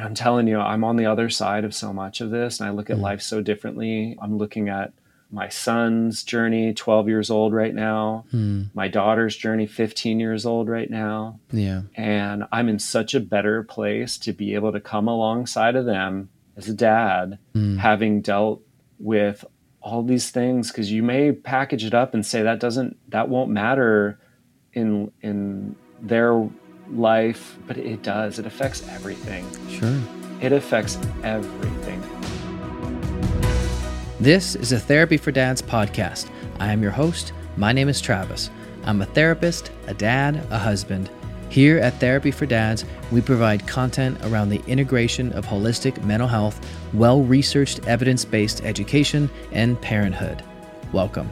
and I'm telling you, I'm on the other side of so much of this, and I look at mm. life so differently. I'm looking at my son's journey, 12 years old right now, mm. my daughter's journey, 15 years old right now. Yeah. And I'm in such a better place to be able to come alongside of them as a dad, mm. having dealt with all these things because you may package it up and say that doesn't that won't matter in in their life but it does. It affects everything. Sure. It affects everything. This is a therapy for dads podcast. I am your host. My name is travis. I'm a therapist a dad a husband. Here at Therapy for Dads, we provide content around the integration of holistic mental health, well researched, evidence based education, and parenthood. Welcome.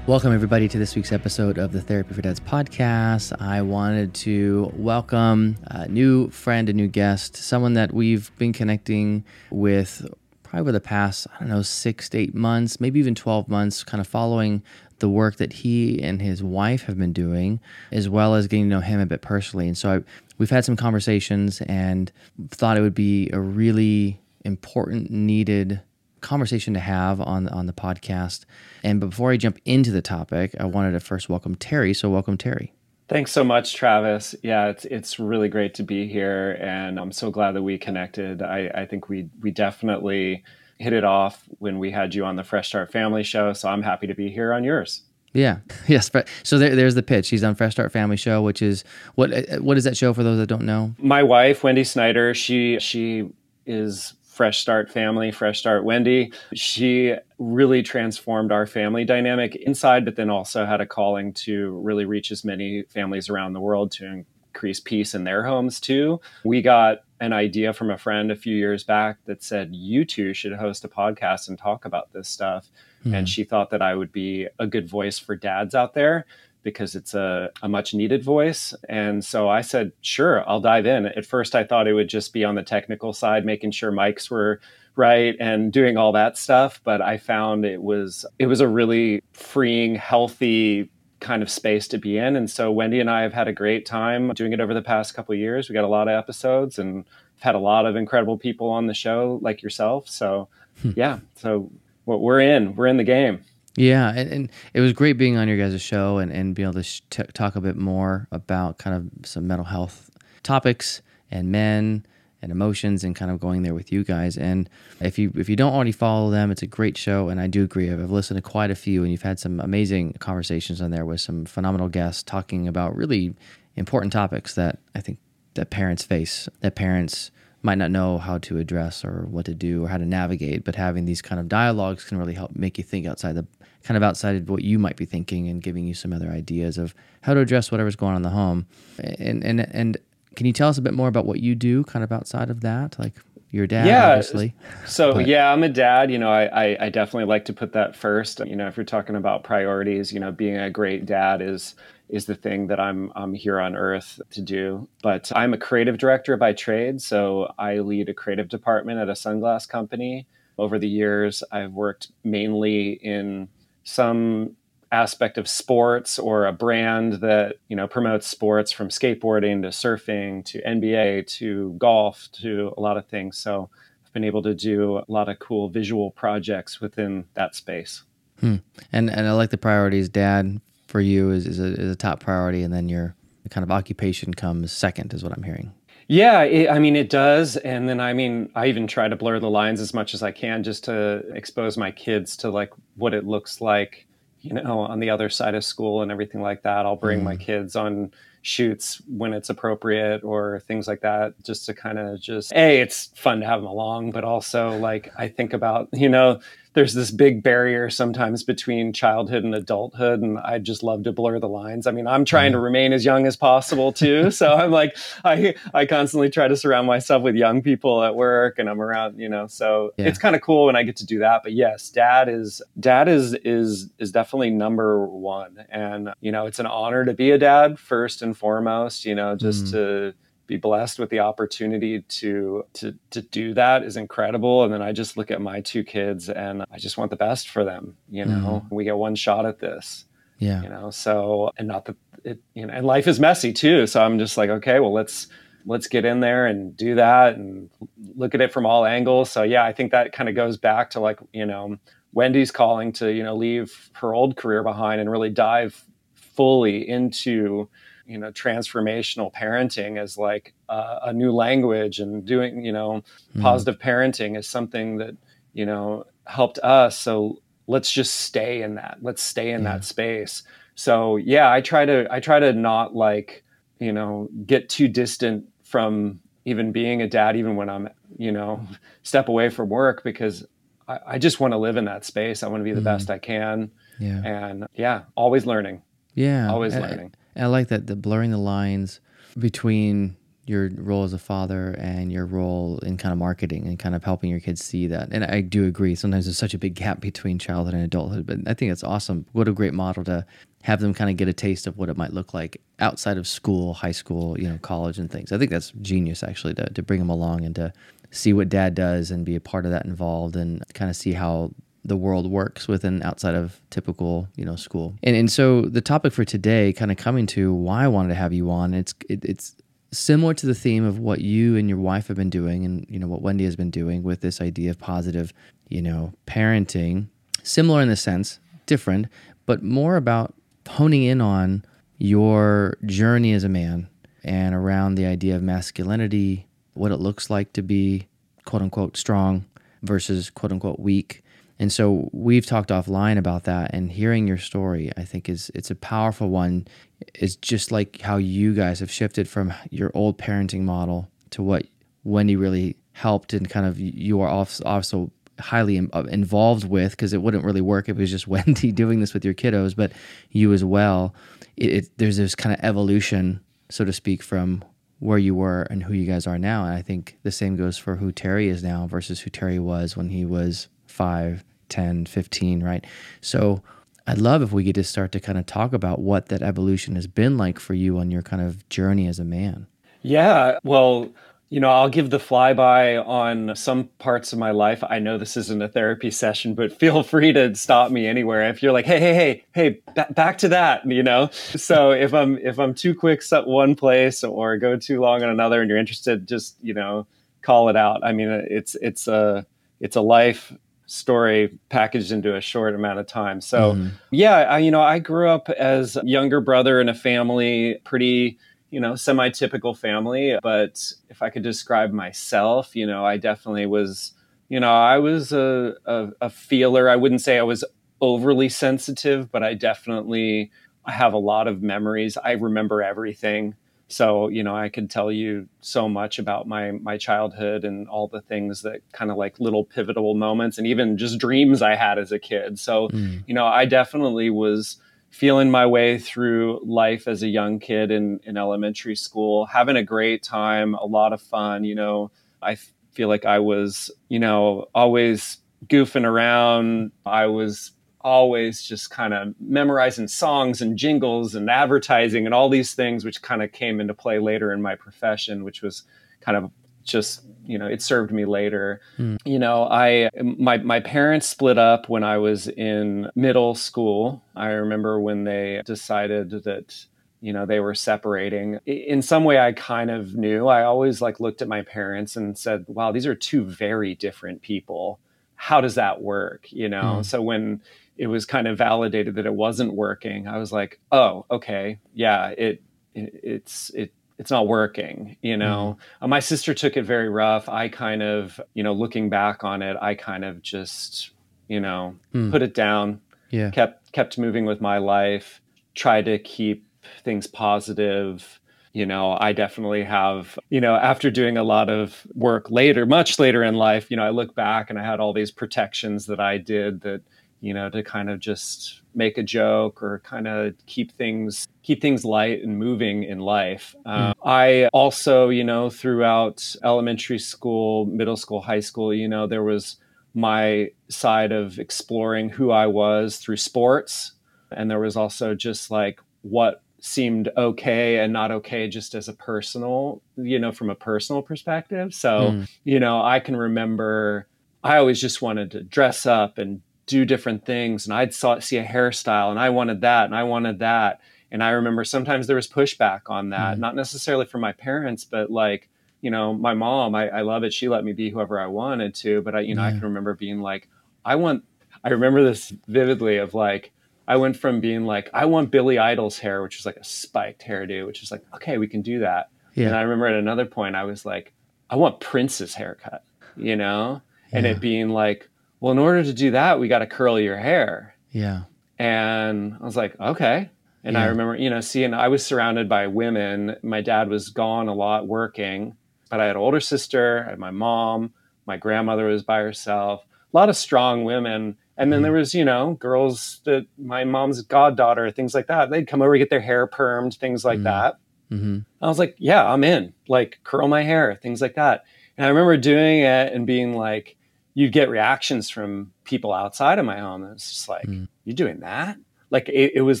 Welcome, everybody, to this week's episode of the Therapy for Dads podcast. I wanted to welcome a new friend, a new guest, someone that we've been connecting with probably over the past, I don't know, six to eight months, maybe even 12 months, kind of following the work that he and his wife have been doing, as well as getting to know him a bit personally. And so I, we've had some conversations and thought it would be a really important, needed conversation to have on on the podcast. And before I jump into the topic, I wanted to first welcome Terry. So welcome, Terry. Thanks so much, Travis. Yeah, it's it's really great to be here, and I'm so glad that we connected. I, I think we we definitely hit it off when we had you on the Fresh Start Family Show. So I'm happy to be here on yours. Yeah. Yes. So there, there's the pitch. He's on Fresh Start Family Show, which is what uh, what is that show for those that don't know? My wife, Wendy Snyder, she she is Fresh Start Family, Fresh Start Wendy. She really transformed our family dynamic inside, but then also had a calling to really reach as many families around the world to increase peace in their homes too. We got an idea from a friend a few years back that said you two should host a podcast and talk about this stuff mm-hmm. and she thought that i would be a good voice for dads out there because it's a, a much needed voice and so i said sure i'll dive in at first i thought it would just be on the technical side making sure mics were right and doing all that stuff but i found it was it was a really freeing healthy kind of space to be in. And so Wendy and I have had a great time doing it over the past couple years. We got a lot of episodes and had a lot of incredible people on the show like yourself. So hmm. yeah, so we're in, we're in the game. Yeah, and, and, it was great being on your guys' show and, and being able to sh- t- talk a bit more about kind of some mental health topics and men and emotions and kind of going there with you guys. And if you if you don't already follow them, it's a great show. And I do agree. I've listened to quite a few, and you've had some amazing conversations on there with some phenomenal guests talking about really important topics that I think that parents face, that parents might not know how to address or what to do or how to navigate. But having these kind of dialogues can really help make you think outside the kind of outside of what you might be thinking and giving you some other ideas of how to address whatever's going on in the home. And and and can you tell us a bit more about what you do, kind of outside of that, like your dad, yeah. obviously? So but. yeah, I'm a dad. You know, I, I, I definitely like to put that first. You know, if you're talking about priorities, you know, being a great dad is is the thing that I'm I'm here on earth to do. But I'm a creative director by trade, so I lead a creative department at a sunglass company. Over the years, I've worked mainly in some aspect of sports or a brand that you know promotes sports from skateboarding to surfing to NBA to golf to a lot of things. So I've been able to do a lot of cool visual projects within that space. Hmm. And and I like the priorities. Dad for you is is a, is a top priority, and then your kind of occupation comes second, is what I'm hearing. Yeah, it, I mean, it does. And then, I mean, I even try to blur the lines as much as I can just to expose my kids to like what it looks like you know, on the other side of school and everything like that. I'll bring mm. my kids on shoots when it's appropriate or things like that just to kind of just a it's fun to have them along but also like i think about you know there's this big barrier sometimes between childhood and adulthood and i just love to blur the lines. I mean i'm trying to remain as young as possible too. So i'm like i i constantly try to surround myself with young people at work and i'm around you know so yeah. it's kind of cool when i get to do that. But yes dad is dad is is is definitely number one. And you know it's an honor to be a dad first and foremost you know just mm. to be blessed with the opportunity to to to do that is incredible. And then i just look at my two kids and i just want the best for them you know? Mm-hmm. we get one shot at this yeah. you know? So and not that it you know and life is messy too. So i'm just like okay well let's let's get in there and do that and look at it from all angles. So yeah, I think that kind of goes back to like, you know, Wendy's calling to, you know, leave her old career behind and really dive fully into, you know, transformational parenting as like uh, a new language and doing, you know, mm. positive parenting is something that, you know, helped us. So let's just stay in that. Let's stay in yeah. that space. So yeah, I try to I try to not like you know get too distant from even being a dad, even when I'm you know step away from work because I, I just want to live in that space. I want to be the mm best I can. Yeah, and yeah, always learning. Yeah, always learning. I, I like that the blurring the lines between your role as a father and your role in kind of marketing and kind of helping your kids see that. And I do agree. Sometimes there's such a big gap between childhood and adulthood, but I think it's awesome. What a great model to have them kind of get a taste of what it might look like outside of school, high school, you know, college and things. I think that's genius actually to, to bring them along and to see what dad does and be a part of that involved and kind of see how the world works within outside of typical you know school. And and so the topic for today kind of coming to why I wanted to have you on it's it, it's similar to the theme of what you and your wife have been doing and you know what Wendy has been doing with this idea of positive, you know, parenting, similar in the sense, different, but more about honing in on your journey as a man and around the idea of masculinity, what it looks like to be quote unquote strong versus quote unquote weak and so we've talked offline about that and hearing your story, I think is it's a powerful one. It's just like how you guys have shifted from your old parenting model to what Wendy really helped and kind of you are also highly uh, involved with because it wouldn't really work if it was just Wendy doing this with your kiddos, but you as well. It, it, there's this kind of evolution, so to speak, from where you were and who you guys are now. And I think the same goes for who Terry is now versus who Terry was when he was 5, 10, 15, right? So I'd love if we could just start to kind of talk about what that evolution has been like for you on your kind of journey as a man. Yeah. Well, you know, I'll give the flyby on some parts of my life. I know this isn't a therapy session, but feel free to stop me anywhere if you're like, "Hey, hey, hey, hey, b- back to that," you know. So if I'm if I'm too quick at one place or go too long on another, and you're interested, just you know, call it out. I mean, it's it's a it's a life story packaged into a short amount of time. So, mm-hmm. yeah, I, you know, I grew up as younger brother in a family, pretty, you know, semi typical family. But if I could describe myself, you know, I definitely was, you know, I was a, a, a feeler. I wouldn't say I was overly sensitive, but I definitely I have a lot of memories. I remember everything so you know i could tell you so much about my my childhood and all the things that kind of like little pivotal moments and even just dreams i had as a kid. So mm. you know i definitely was feeling my way through life as a young kid in in elementary school having a great time a lot of fun you know. I feel like i was you know always goofing around. I was always just kind of memorizing songs and jingles and advertising and all these things, which kind of came into play later in my profession, which was kind of just you know it served me later. Mm. you know i my my parents split up when i was in middle school. I remember when they decided that you know they were separating. In some way i kind of knew. I always like looked at my parents and said wow these are two very different people. How does that work? You know? Mm. so when it was kind of validated that it wasn't working, I was like, oh, okay, yeah, it, it it's it it's not working you know? Mm. uh, my sister took it very rough. I kind of you know looking back on it i kind of just you know mm. put it down yeah. kept kept moving with my life tried to keep things positive. You know i definitely have you know after doing a lot of work later much later in life you know i look back and i had all these protections that i did that you know, to kind of just make a joke or kind of keep things keep things light and moving in life. Mm. I also, you know, throughout elementary school, middle school, high school, you know, there was my side of exploring who I was through sports, and there was also just like what seemed okay and not okay just as a personal, you know, from a personal perspective. So, mm. you know, I can remember I always just wanted to dress up and do different things and I'd saw, see a hairstyle and I wanted that and I wanted that And I remember sometimes there was pushback on that, Mhm. not necessarily from my parents, but like, you know, my mom, I, I love it. She let me be whoever I wanted to. But I, you know, I can remember being like, I want, I remember this vividly of like, I went from being like, I want Billy Idol's hair, which is like a spiked hairdo, which is like, okay, we can do that. Yeah. And I remember at another point, I was like, I want Prince's haircut, you know? And it being like, well, in order to do that, we got to curl your hair. Yeah. And I was like, okay. And I remember, you know, seeing I was surrounded by women. My dad was gone a lot working, but I had an older sister, I had my mom, my grandmother was by herself, a lot of strong women. And then Mhm. there was, you know, girls that my mom's goddaughter, things like that. They'd come over, get their hair permed, things like Mhm. that. hmm I was like, yeah, I'm in. Like, curl my hair, things like that. And I remember doing it and being like, you'd get reactions from people outside of my home. And it's just like, Mm. you doing that? Like, it, it was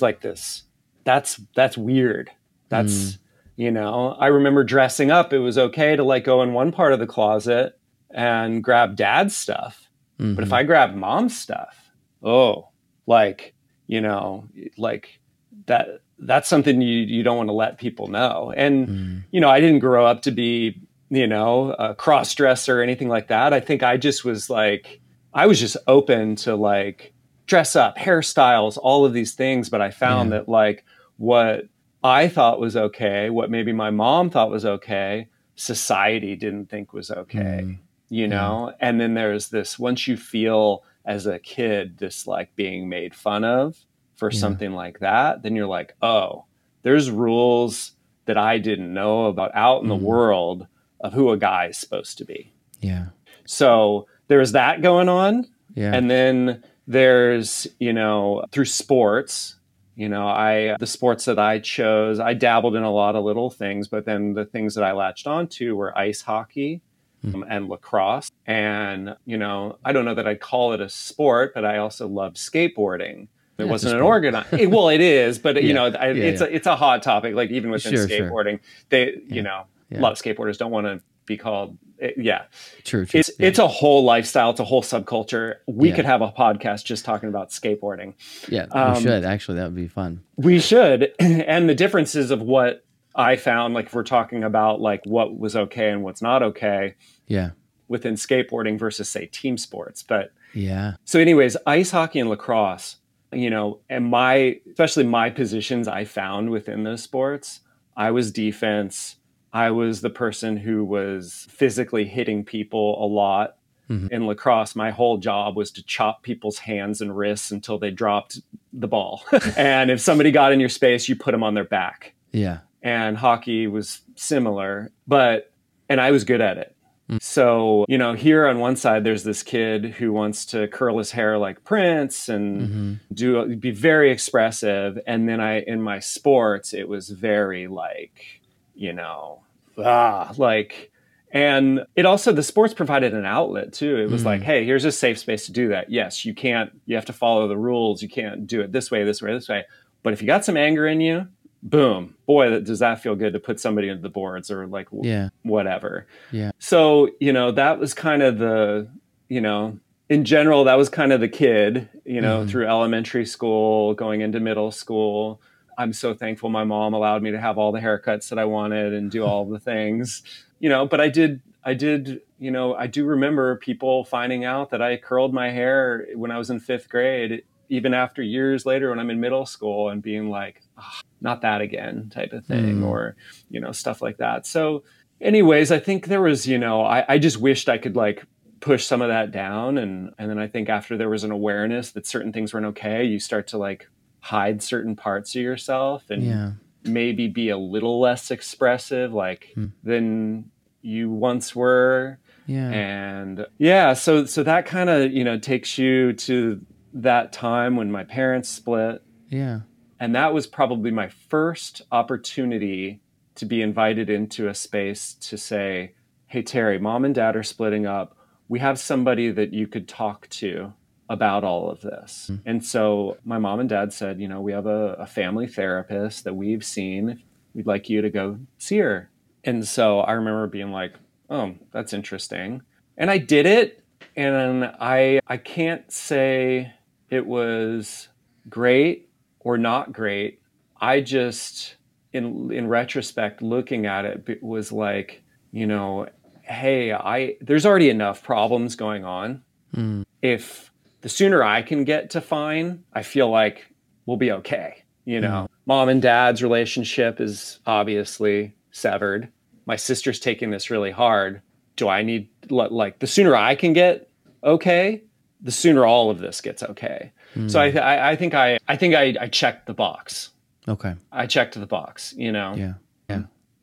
like this. That's that's weird. That's you know. I remember dressing up. It was okay to like go in one part of the closet and grab dad's stuff. But if I grabbed mom's stuff, oh, like you know, like that. That's something you you don't want to let people know. And Mm. you know, I didn't grow up to be, you know, a cross dresser or anything like that. I think I just was like, I was just open to like dress up, hairstyles, all of these things. But I found Yeah. that like what I thought was okay, what maybe my mom thought was okay, society didn't think was okay, Mm. you know? And then there's this once you feel as a kid this like being made fun of for Yeah. something like that, then you're like, oh, there's rules that I didn't know about out in Mhm. the world of who a guy is supposed to be. Yeah. So there's that going on. Yeah. And then there's, you know, through sports, you know, I, the sports that I chose, I dabbled in a lot of little things, but then the things that I latched onto were ice hockey um, and lacrosse. And, you know, I don't know that I'd call it a sport, but I also loved skateboarding. It Yeah, wasn't an organized. well, it is, but you know, I, Yeah, it's yeah. a it's a hot topic. Like even within Sure, sure. skateboarding, they Yeah. you know Yeah. a lot of skateboarders don't want to be called. eh, yeah, True. True. it's yeah. it's a whole lifestyle. It's a whole subculture. We Yeah. could have a podcast just talking about skateboarding. yeah. um, we should actually. That would be fun. We should. And the differences of what I found, like if we're talking about like what was okay and what's not okay Yeah. within skateboarding versus say team sports, but Yeah. so, anyways, ice hockey and lacrosse, you know, and my, especially my positions I found within those sports, I was defense. I was the person who was physically hitting people a lot. Mhm. In lacrosse, my whole job was to chop people's hands and wrists until they dropped the ball. and if somebody got in your space, you put them on their back. Yeah. And hockey was similar, but, and I was good at it. Mm. So, you know, here on one side, there's this kid who wants to curl his hair like Prince and hmm do be very expressive. And then I, in my sports, it was very like, you know, ah, like, and it also, the sports provided an outlet too. It was Mm. like, hey, here's a safe space to do that. Yes, you can't, you have to follow the rules. You can't do it this way, this way, this way. But if you got some anger in you, boom, boy, that- does that feel good to put somebody into the boards or like Yeah. whatever. Yeah. So, you know, that was kind of the, you know, in general, that was kind of the kid, you know, Mhm. through elementary school, going into middle school. I'm so thankful my mom allowed me to have all the haircuts that I wanted and do all the things, you know, but I did, I did, you know, I do remember people finding out that I curled my hair when I was in fifth grade, even after years later when I'm in middle school and being like, "Ah, not that again type of thing, Mm. or, you know, stuff like that. So, anyways, I think there was, you know, I, I just wished I could like push some of that down. And, and then I think after there was an awareness that certain things weren't okay, you start to like hide certain parts of yourself and Yeah. maybe be a little less expressive, like Hmm. than you once were. Yeah. And yeah, so, so that kind of, you know, takes you to that time when my parents split. Yeah. And that was probably my first opportunity to be invited into a space to say, Hey, Terry, mom and dad are splitting up. We have somebody that you could talk to about all of this. Mm. And so my mom and dad said, You know, we have a, a family therapist that we've seen. We'd like you to go see her. And so I remember being like, Oh, that's interesting. And I did it. And I I can't say it was great or not great I just in in retrospect looking at it was like, you know, hey, I there's already enough problems going on. Mm. If the sooner I can get to fine, I feel like we'll be okay. You know, mm. mom and dad's relationship is obviously severed. My sister's taking this really hard. Do I need like the sooner I can get okay, the sooner all of this gets okay. Mm. So I, I, I think I I think I, I checked the box. Okay. I checked the box. You know. Yeah.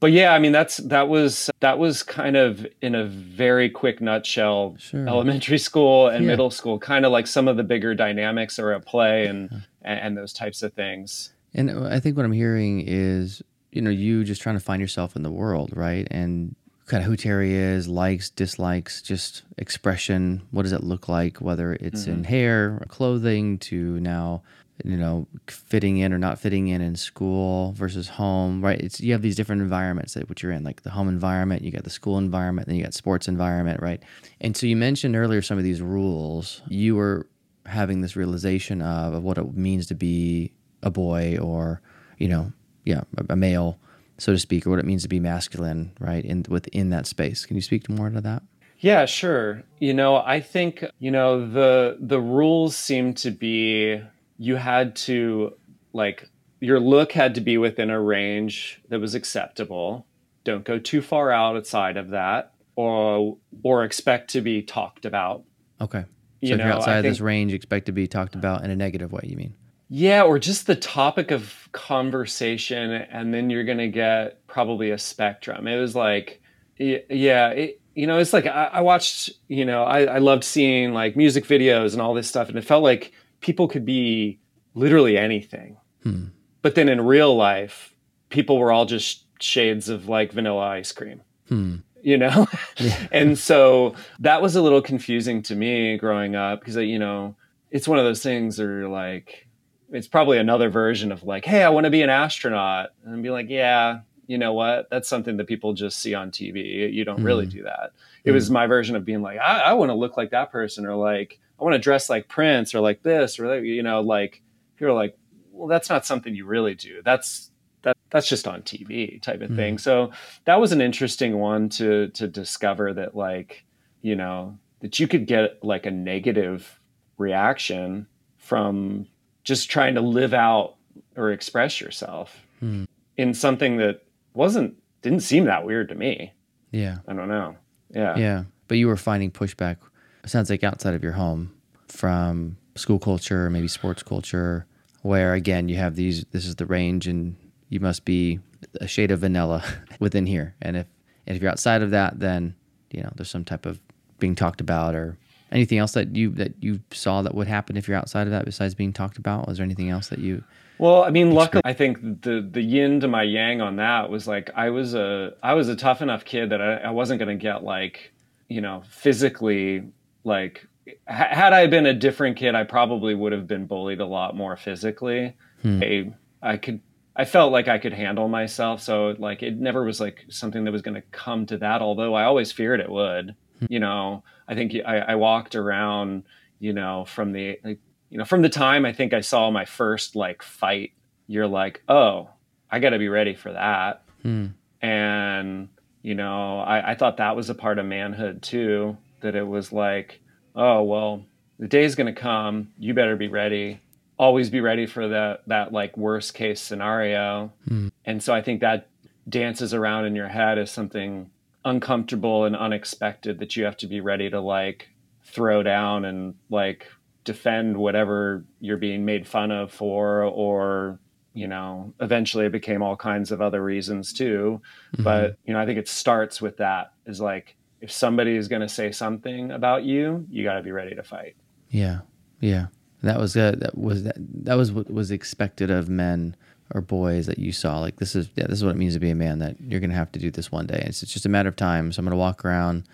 But yeah, I mean that's that was that was kind of in a very quick nutshell sure. elementary school and yeah. middle school, kind of like some of the bigger dynamics are at play and, yeah. and and those types of things. And I think what I'm hearing is you know you just trying to find yourself in the world, right? And kind of who Terry is, likes, dislikes, just expression. What does it look like? Whether it's mm-hmm. in hair, clothing, to now you know fitting in or not fitting in in school versus home right? It's you have these different environments that what you're in like the home environment you got the school environment then you got sports environment right? And so you mentioned earlier some of these rules. You were having this realization of, of what it means to be a boy or you know yeah a, a male so to speak or what it means to be masculine right in within that space. Can you speak more to that? Yeah, sure. You know, I think, you know, the the rules seem to be you had to like your look had to be within a range that was acceptable. Don't go too far outside of that, or or expect to be talked about. Okay. So you if know, you're outside of this range, expect to be talked about in a negative way. You mean? Yeah, or just the topic of conversation, and then you're gonna get probably a spectrum. It was like, yeah, it, you know, it's like I, I watched, you know, I, I loved seeing like music videos and all this stuff, and it felt like people could be literally anything. Hmm. But then in real life, people were all just shades of like vanilla ice cream. Hmm. You know? Yeah. and so that was a little confusing to me growing up because, you know, it's one of those things are like, it's probably another version of like, hey, I want to be an astronaut. And be like, yeah, you know what? That's something that people just see on TV. You don't mm. really do that. It mm. was my version of being like, I, I want to look like that person, or like, I want to dress like Prince, or like this, or like, you know, like people are like, well, that's not something you really do. That's that that's just on TV type of mm. thing. So that was an interesting one to to discover that like, you know, that you could get like a negative reaction from just trying to live out or express yourself mm. in something that wasn't didn't seem that weird to me. Yeah. I don't know. Yeah. Yeah. But you were finding pushback. Sounds like outside of your home from school culture, or maybe sports culture, where again you have these this is the range and you must be a shade of vanilla within here. And if and if you're outside of that, then you know, there's some type of being talked about or anything else that you that you saw that would happen if you're outside of that besides being talked about? Was there anything else that you well, I mean, luckily, I think the the yin to my yang on that was like I was a I was a tough enough kid that I, I wasn't going to get like you know physically like had I been a different kid, I probably would have been bullied a lot more physically. Hmm. I, I could I felt like I could handle myself, so like it never was like something that was going to come to that. Although I always feared it would. Hmm. You know, I think I, I walked around, you know, from the like, you know, from the time I think I saw my first like fight, you're like, oh, I got to be ready for that. Hmm. And, you know, I, I thought that was a part of manhood too, that it was like, oh, well, the day's going to come. You better be ready. Always be ready for that, that like worst case scenario. Hmm. And so I think that dances around in your head as something uncomfortable and unexpected that you have to be ready to like throw down and like defend whatever you're being made fun of for or you know eventually it became all kinds of other reasons too mm-hmm. but you know i think it starts with that is like if somebody is going to say something about you you got to be ready to fight yeah yeah that was uh, that was that, that was what was expected of men or boys that you saw like this is yeah this is what it means to be a man that you're going to have to do this one day it's, it's just a matter of time so i'm going to walk around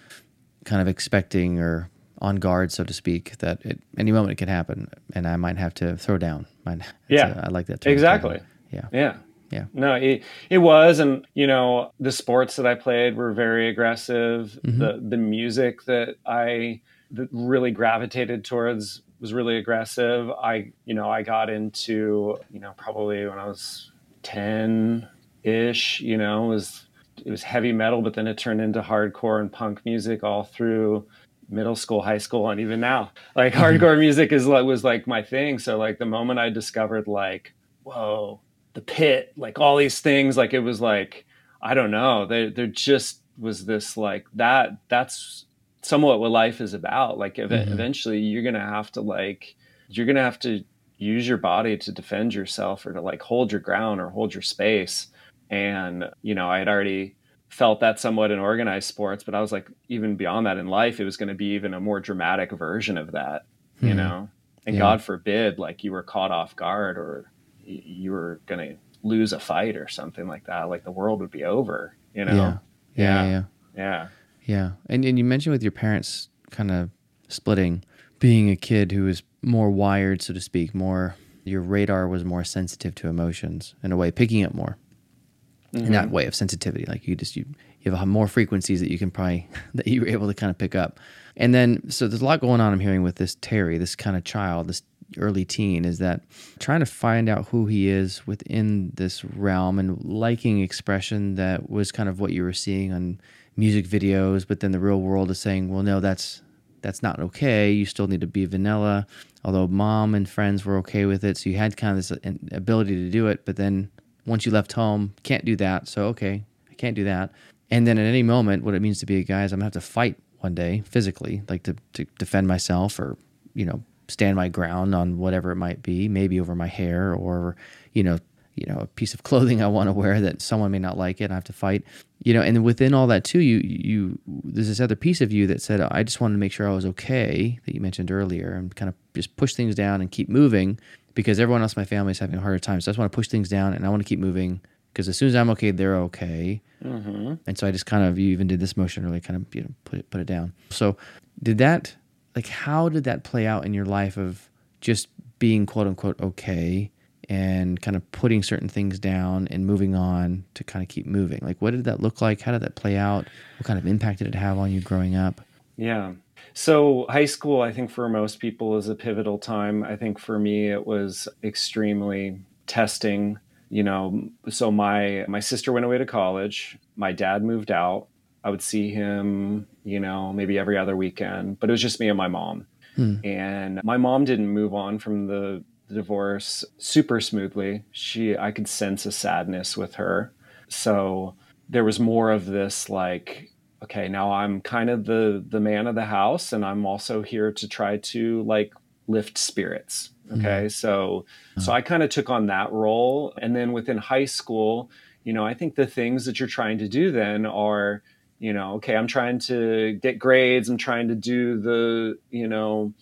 kind of expecting or on guard, so to speak, that at any moment it could happen, and I might have to throw down. Might, yeah, a, I like that. Term. Exactly. Yeah. Yeah. Yeah. No, it, it was, and you know, the sports that I played were very aggressive. Mm-hmm. The the music that I that really gravitated towards was really aggressive. I, you know, I got into, you know, probably when I was 10 ish, you know, it was it was heavy metal, but then it turned into hardcore and punk music all through middle school, high school, and even now. Like mm-hmm. hardcore music is like was like my thing. So like the moment I discovered like, whoa, the pit, like all these things, like it was like, I don't know, there there just was this like that that's somewhat what life is about. Like ev- mm-hmm. eventually you're gonna have to like you're gonna have to use your body to defend yourself or to like hold your ground or hold your space. And, you know, I had already felt that somewhat in organized sports, but I was like, even beyond that in life, it was going to be even a more dramatic version of that, mm-hmm. you know? And yeah. God forbid, like you were caught off guard or you were going to lose a fight or something like that. Like the world would be over, you know? Yeah. Yeah. Yeah. Yeah. yeah. And, and you mentioned with your parents kind of splitting, being a kid who was more wired, so to speak, more your radar was more sensitive to emotions in a way, picking up more mm-hmm. in that mm-hmm. way of sensitivity. Like you just you you have more frequencies that you can probably that you were able to kind of pick up. And then so there's a lot going on. I'm hearing with this Terry, this kind of child, this early teen, is that trying to find out who he is within this realm and liking expression that was kind of what you were seeing on music videos, but then the real world is saying, well, no, that's that's not okay. You still need to be vanilla. Although mom and friends were okay with it, so you had kind of this ability to do it. But then once you left home, can't do that. So okay, I can't do that. And then at any moment, what it means to be a guy is I'm gonna have to fight one day physically, like to to defend myself or you know stand my ground on whatever it might be, maybe over my hair or you know you know a piece of clothing I want to wear that someone may not like it. And I have to fight, you know. And within all that too, you you there's this other piece of you that said I just wanted to make sure I was okay that you mentioned earlier, and kind of just push things down and keep moving because everyone else in my family is having a harder time. So I just want to push things down and I want to keep moving because as soon as I'm okay, they're okay. Mm-hmm. And so I just kind of you even did this motion really kind of you know put it put it down. So did that like how did that play out in your life of just being quote unquote okay and kind of putting certain things down and moving on to kind of keep moving. Like, what did that look like? How did that play out? What kind of impact did it have on you growing up? Yeah. So, high school, I think for most people is a pivotal time. I think for me, it was extremely testing. You know, so my my sister went away to college. My dad moved out. I would see him, you know, maybe every other weekend, but it was just me and my mom. Hmm. And my mom didn't move on from the the divorce super smoothly. She, I could sense a sadness with her. So there was more of this like, okay, now I'm kind of the the man of the house, and I'm also here to try to like lift spirits. Mm-hmm. Okay, mm-hmm. so so I kind of took on that role, and then within high school, you know, I think the things that you're trying to do then are you know okay i'm trying to get grades i'm trying to do the you know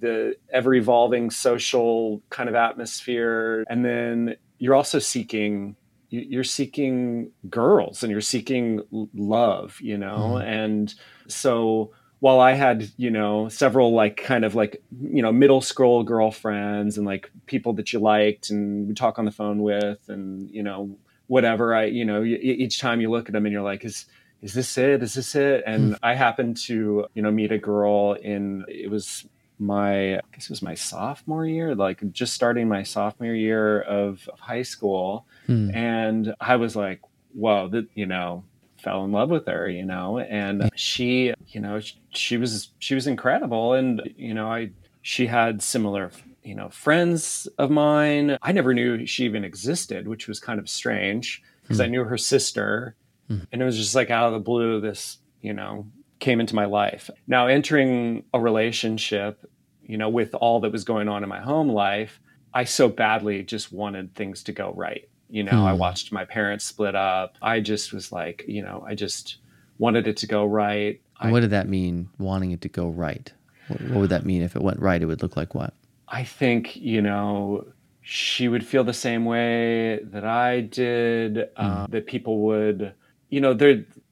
the ever evolving social kind of atmosphere and then you're also seeking you're seeking girls and you're seeking love you know mm. and so while i had you know several like kind of like you know middle school girlfriends and like people that you liked and would talk on the phone with and you know whatever i you know each time you look at them and you're like is is this it? Is this it? And mm. I happened to, you know, meet a girl in, it was my, I guess it was my sophomore year, like just starting my sophomore year of, of high school. Mm. And I was like, whoa, that, you know, fell in love with her, you know, and she, you know, she was, she was incredible. And, you know, I, she had similar you know friends of mine i never knew she even existed which was kind of strange because mm. i knew her sister Mm-hmm. And it was just like out of the blue, this, you know, came into my life. Now, entering a relationship, you know, with all that was going on in my home life, I so badly just wanted things to go right. You know, mm. I watched my parents split up. I just was like, you know, I just wanted it to go right. I, what did that mean, wanting it to go right? What, what would that mean if it went right? It would look like what? I think, you know, she would feel the same way that I did, mm. that people would you know,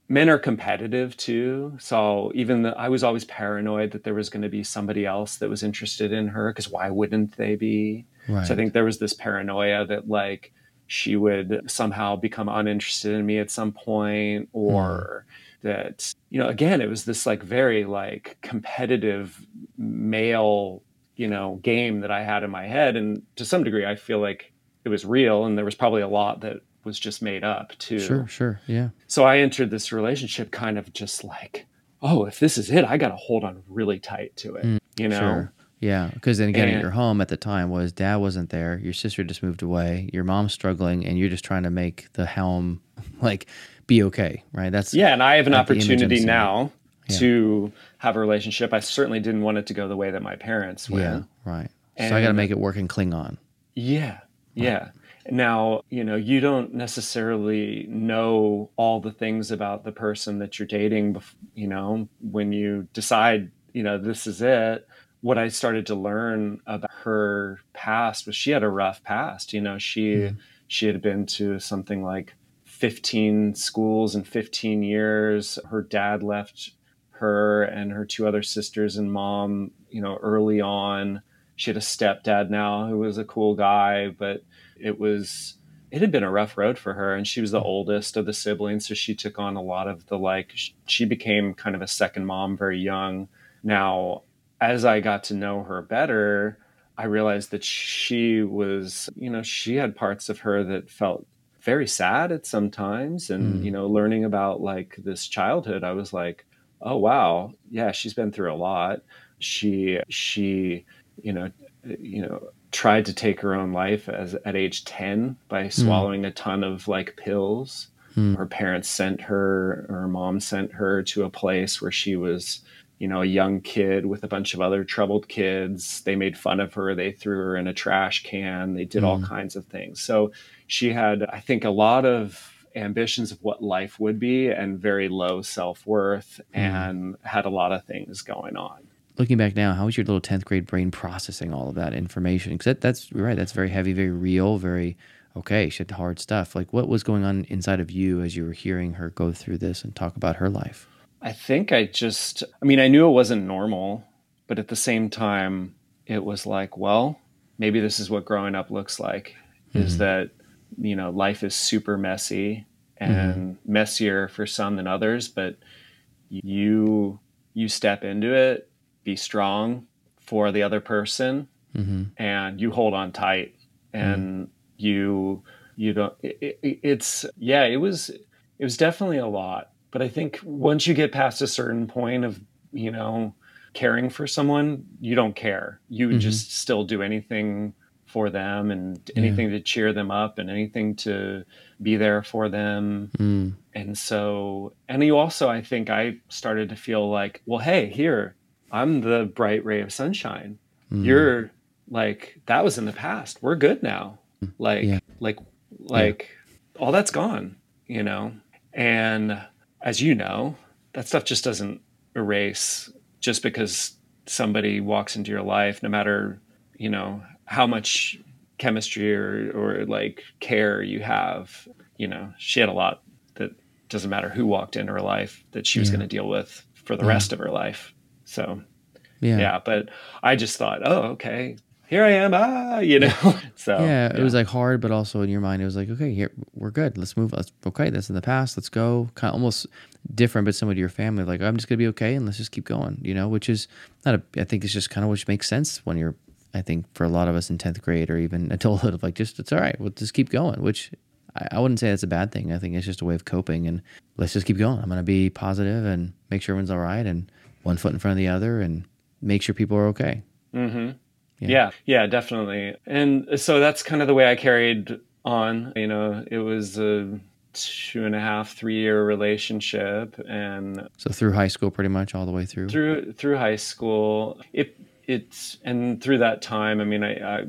men are competitive too. So even the, I was always paranoid that there was going to be somebody else that was interested in her because why wouldn't they be? Right. So I think there was this paranoia that like she would somehow become uninterested in me at some point or mm. that you know again it was this like very like competitive male you know game that I had in my head and to some degree I feel like it was real and there was probably a lot that was just made up too. Sure, sure. Yeah. So I entered this relationship kind of just like, oh, if this is it, I got to hold on really tight to it, mm, you know? Sure. Yeah, because then again, and, your home at the time was dad wasn't there, your sister just moved away, your mom's struggling, and you're just trying to make the helm like be okay, right? That's yeah, and I have an opportunity now yeah. to have a relationship. I certainly didn't want it to go the way that my parents went. Yeah, right. And so I got to make it work and cling on. Yeah, yeah. Now, you know, you don't necessarily know all the things about the person that you're dating, you know, when you decide, you know, this is it what I started to learn about her past was she had a rough past. You know, she mm. she had been to something like 15 schools in 15 years. Her dad left her and her two other sisters and mom, you know, early on. She had a stepdad now who was a cool guy, but it was it had been a rough road for her and she was the hmm. oldest of the siblings so she took on a lot of the like she became kind of a second mom very young now as I got to know her better, I realized that she was, you know, she had parts of her that felt very sad at some times. And, mm. you know, learning about like this childhood, I was like, oh, wow. Yeah, she's been through a lot. She, she, you know, you know, tried to take her own life as at age 10 by mm. swallowing mm. a ton of like pills. Mm. Her parents sent her, her mom sent her to a place where she was you know, a young kid with a bunch of other troubled kids. They made fun of her. They threw her in a trash can. They did mm. all kinds of things. So she had, I think, a lot of ambitions of what life would be and very low self worth mm. and had a lot of things going on. Looking back now, how was your little 10th grade brain processing all of that information? Because that, that's right. That's very heavy, very real, very okay. She had hard stuff. Like, what was going on inside of you as you were hearing her go through this and talk about her life? I think I just, I mean, I knew it wasn't normal, but at the same time, it was like, well, maybe this is what growing up looks like mm-hmm. is that, you know, life is super messy and mm-hmm. messier for some than others, but you, you step into it, be strong for the other person mm-hmm. and you hold on tight and you, you don't, it, it, it's, yeah, it was, it was definitely a lot but I think once you get past a certain point of, you know, caring for someone, you don't care. You mm-hmm. just still do anything for them and anything yeah. to cheer them up and anything to be there for them. Mm. And so, and you also, I think I started to feel like, well, hey, here, I'm the bright ray of sunshine. Mm. You're like, that was in the past. We're good now. Like, yeah. like, like yeah. all that's gone, you know? And as you know, that stuff just doesn't erase just because somebody walks into your life, no matter, you know, how much chemistry or, or like care you have. You know, she had a lot that doesn't matter who walked into her life that she was yeah. going to deal with for the rest of her life. So, yeah. yeah. But I just thought, oh, okay, here I am, ah, you know. so yeah, it was like hard, but also in your mind, it was like, okay, here we're good. Let's move. Let's okay. That's in the past. Let's go. Kind of almost different, but similar to your family. Like I'm just gonna be okay, and let's just keep going. You know, which is not a. I think it's just kind of which makes sense when you're. I think for a lot of us in tenth grade or even adulthood, of like just it's all right. We'll just keep going. Which I, I wouldn't say that's a bad thing. I think it's just a way of coping, and let's just keep going. I'm gonna be positive and make sure everyone's all right, and one foot in front of the other, and make sure people are okay. Mm-hmm. Yeah. yeah, yeah, definitely. And so that's kind of the way I carried on. You know, it was a two and a half, three year relationship, and so through high school, pretty much all the way through. Through through high school, it it's and through that time, I mean, I, I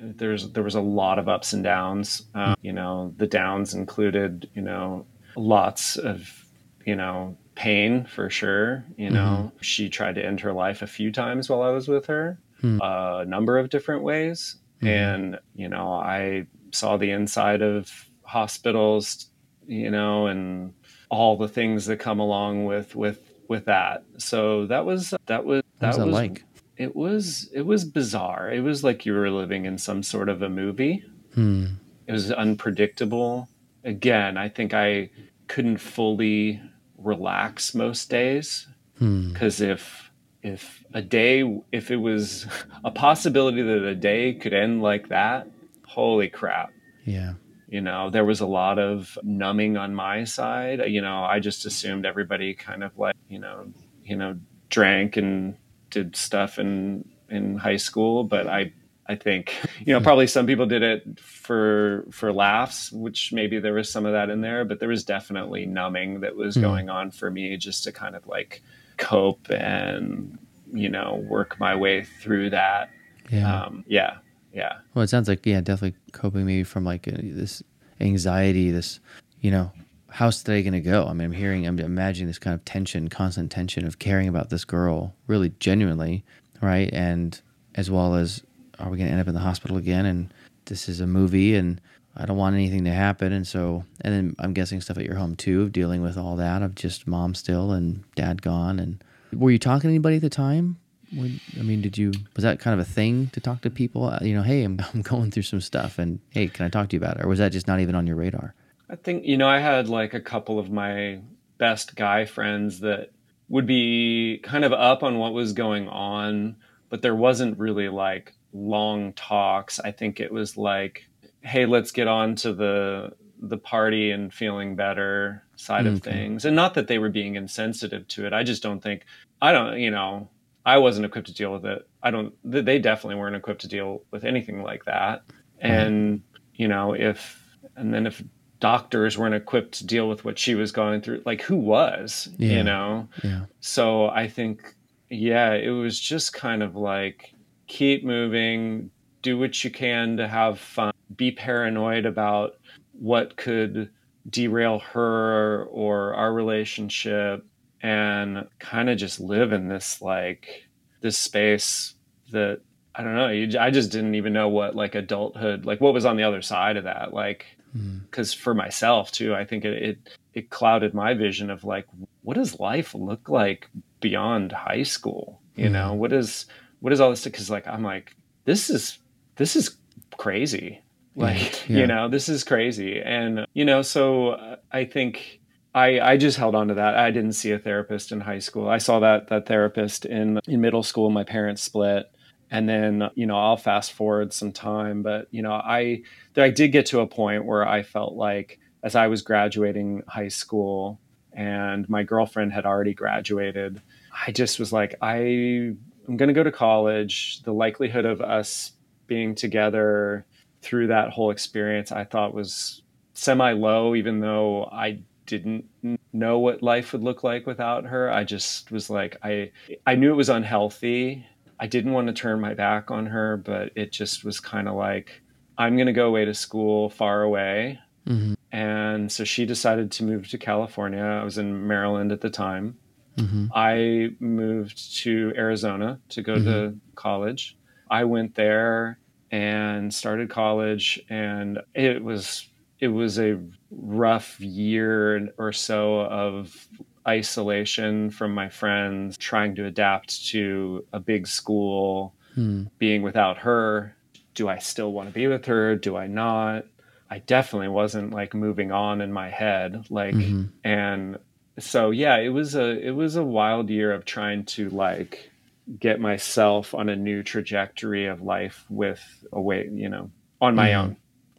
there's there was a lot of ups and downs. Um, you know, the downs included, you know, lots of you know pain for sure. You know, mm-hmm. she tried to end her life a few times while I was with her hmm. a number of different ways. Hmm. And, you know, I saw the inside of hospitals, you know, and all the things that come along with, with, with that. So that was, that was, that was, like? It was, it was bizarre. It was like you were living in some sort of a movie. Hmm. It was unpredictable. Again, I think I couldn't fully relax most days because hmm. if if a day if it was a possibility that a day could end like that holy crap. Yeah. You know, there was a lot of numbing on my side. You know, I just assumed everybody kind of like, you know, you know, drank and did stuff in in high school, but I I think you know probably some people did it for for laughs, which maybe there was some of that in there, but there was definitely numbing that was mm. going on for me just to kind of like cope and you know work my way through that. Yeah, um, yeah, yeah. Well, it sounds like yeah, definitely coping maybe from like uh, this anxiety, this you know how's today going to go? I mean, I'm hearing, I'm imagining this kind of tension, constant tension of caring about this girl really genuinely, right? And as well as are we going to end up in the hospital again? And this is a movie, and I don't want anything to happen. And so, and then I'm guessing stuff at your home too, of dealing with all that of just mom still and dad gone. And were you talking to anybody at the time? When, I mean, did you was that kind of a thing to talk to people? Uh, you know, hey, I'm, I'm going through some stuff, and hey, can I talk to you about it? Or was that just not even on your radar? I think you know I had like a couple of my best guy friends that would be kind of up on what was going on, but there wasn't really like long talks. I think it was like, hey, let's get on to the the party and feeling better side of mm, things. And not that they were being insensitive to it. I just don't think I don't, you know, I wasn't equipped to deal with it. I don't they definitely weren't equipped to deal with anything like that. And, you know, if and then if doctors weren't equipped to deal with what she was going through, like who was, yeah. you know? Yeah. So I think yeah, it was just kind of like keep moving, do what you can to have fun, be paranoid about what could derail her or our relationship, and kind of just live in this like this space that I don't know. You, I just didn't even know what like adulthood, like what was on the other side of that. Like, because hmm. mm. for myself too, I think it, it it clouded my vision of like what does life look like beyond high school. You mm. know, what is what is all this? Because like I'm like this is this is crazy. Like yeah. you know this is crazy, and you know so uh, I think. I, I just held on to that. I didn't see a therapist in high school. I saw that that therapist in in middle school. My parents split, and then you know I'll fast forward some time, but you know I I did get to a point where I felt like as I was graduating high school and my girlfriend had already graduated, I just was like I I'm going to go to college. The likelihood of us being together through that whole experience, I thought was semi low, even though I didn't know what life would look like without her. I just was like, I, I knew it was unhealthy. I didn't want to turn my back on her, but it just was kind of like, I'm going to go away to school far away. Mm-hmm. And so she decided to move to California. I was in Maryland at the time. Mm-hmm. I moved to Arizona to go mm-hmm. to college. I went there and started college, and it was it was a rough year or so of isolation from my friends, trying to adapt to a big school, hmm. being without her. Do I still want to be with her? Do I not? I definitely wasn't like moving on in my head. Like, mm-hmm. and so yeah, it was a it was a wild year of trying to like get myself on a new trajectory of life with a way, you know, on my own.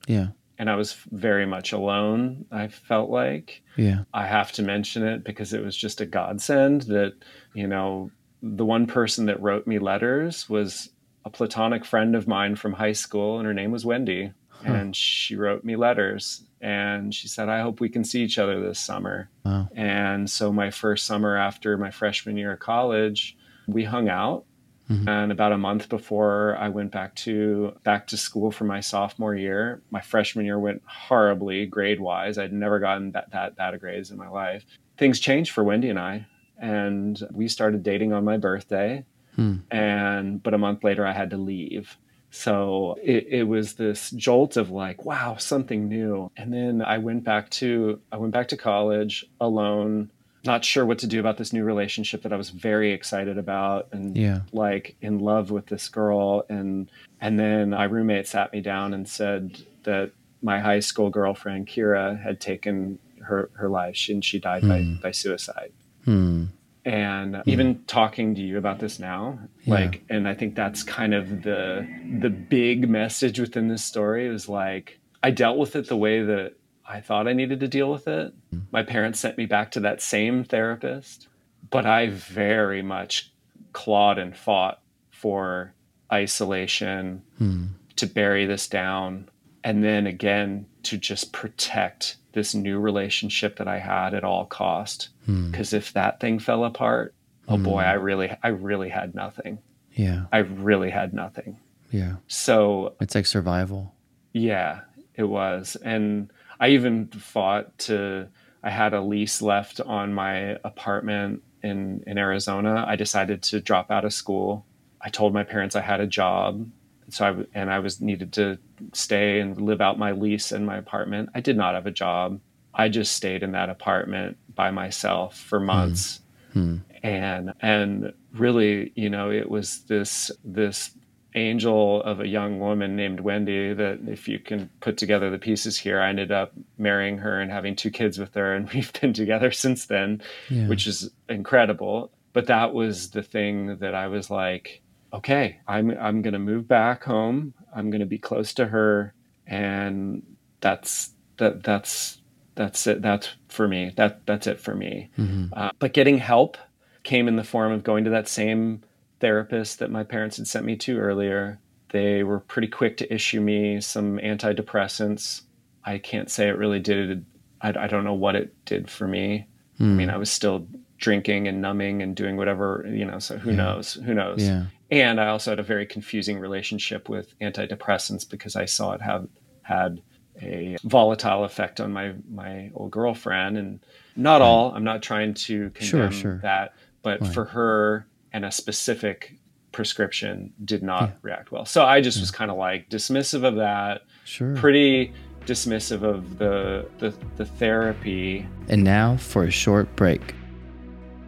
Yeah. And I was very much alone, I felt like. Yeah. I have to mention it because it was just a godsend that, you know, the one person that wrote me letters was a platonic friend of mine from high school, and her name was Wendy. Huh. And she wrote me letters and she said, I hope we can see each other this summer. Wow. And so, my first summer after my freshman year of college, we hung out. Mm-hmm. And about a month before I went back to back to school for my sophomore year, my freshman year went horribly grade wise. I'd never gotten that that bad of grades in my life. Things changed for Wendy and I, and we started dating on my birthday. Hmm. And but a month later, I had to leave so it, it, was this jolt of like, wow, something new. And then I went back to I went back to college alone, not sure what to do about this new relationship that I was very excited about and yeah. like in love with this girl. And and then my roommate sat me down and said that my high school girlfriend Kira had taken her her life. She, and she died by, hmm. by suicide. Hmm. And even talking to you about this now Yeah. like and i think that's kind of the the big message within this story is like i dealt with it the way that i thought i needed to deal with it my parents sent me back to that same therapist but i very much clawed and fought for isolation Hmm. to bury this down and then again to just protect this new relationship that I had at all cost Hmm. because if that thing fell apart oh boy I really I really had nothing Yeah. I really had nothing Yeah. so It's like survival. yeah it was and I even fought to I had a lease left on my apartment in in Arizona I decided to drop out of school I told my parents I had a job so I and I was needed to stay and live out my lease in my apartment. I did not have a job. I just stayed in that apartment by myself for months. Hmm. And and really, you know, it was this this angel of a young woman named Wendy that if you can put together the pieces here, I ended up marrying her and having two kids with her and we've been together since then, Yeah. which is incredible. But that was the thing that I was like, okay, I'm I'm gonna move back home. I'm gonna be close to her, and that's that that's that's it. That's for me. That that's it for me. Mhm. Uh, but getting help came in the form of going to that same therapist that my parents had sent me to earlier. They were pretty quick to issue me some antidepressants. I can't say it really did. I, I don't know what it did for me. I Hmm. mean, I was still drinking and numbing and doing whatever, you know, so who Yeah. knows? Who knows? Yeah. And I also had a very confusing relationship with antidepressants because I saw it have had a volatile effect on my my old girlfriend and not all i'm not trying to condemn sure. that but Right. for her and a specific prescription did not react well so i just was kind of like dismissive of that Sure. pretty dismissive of the the, the therapy And now for a short break.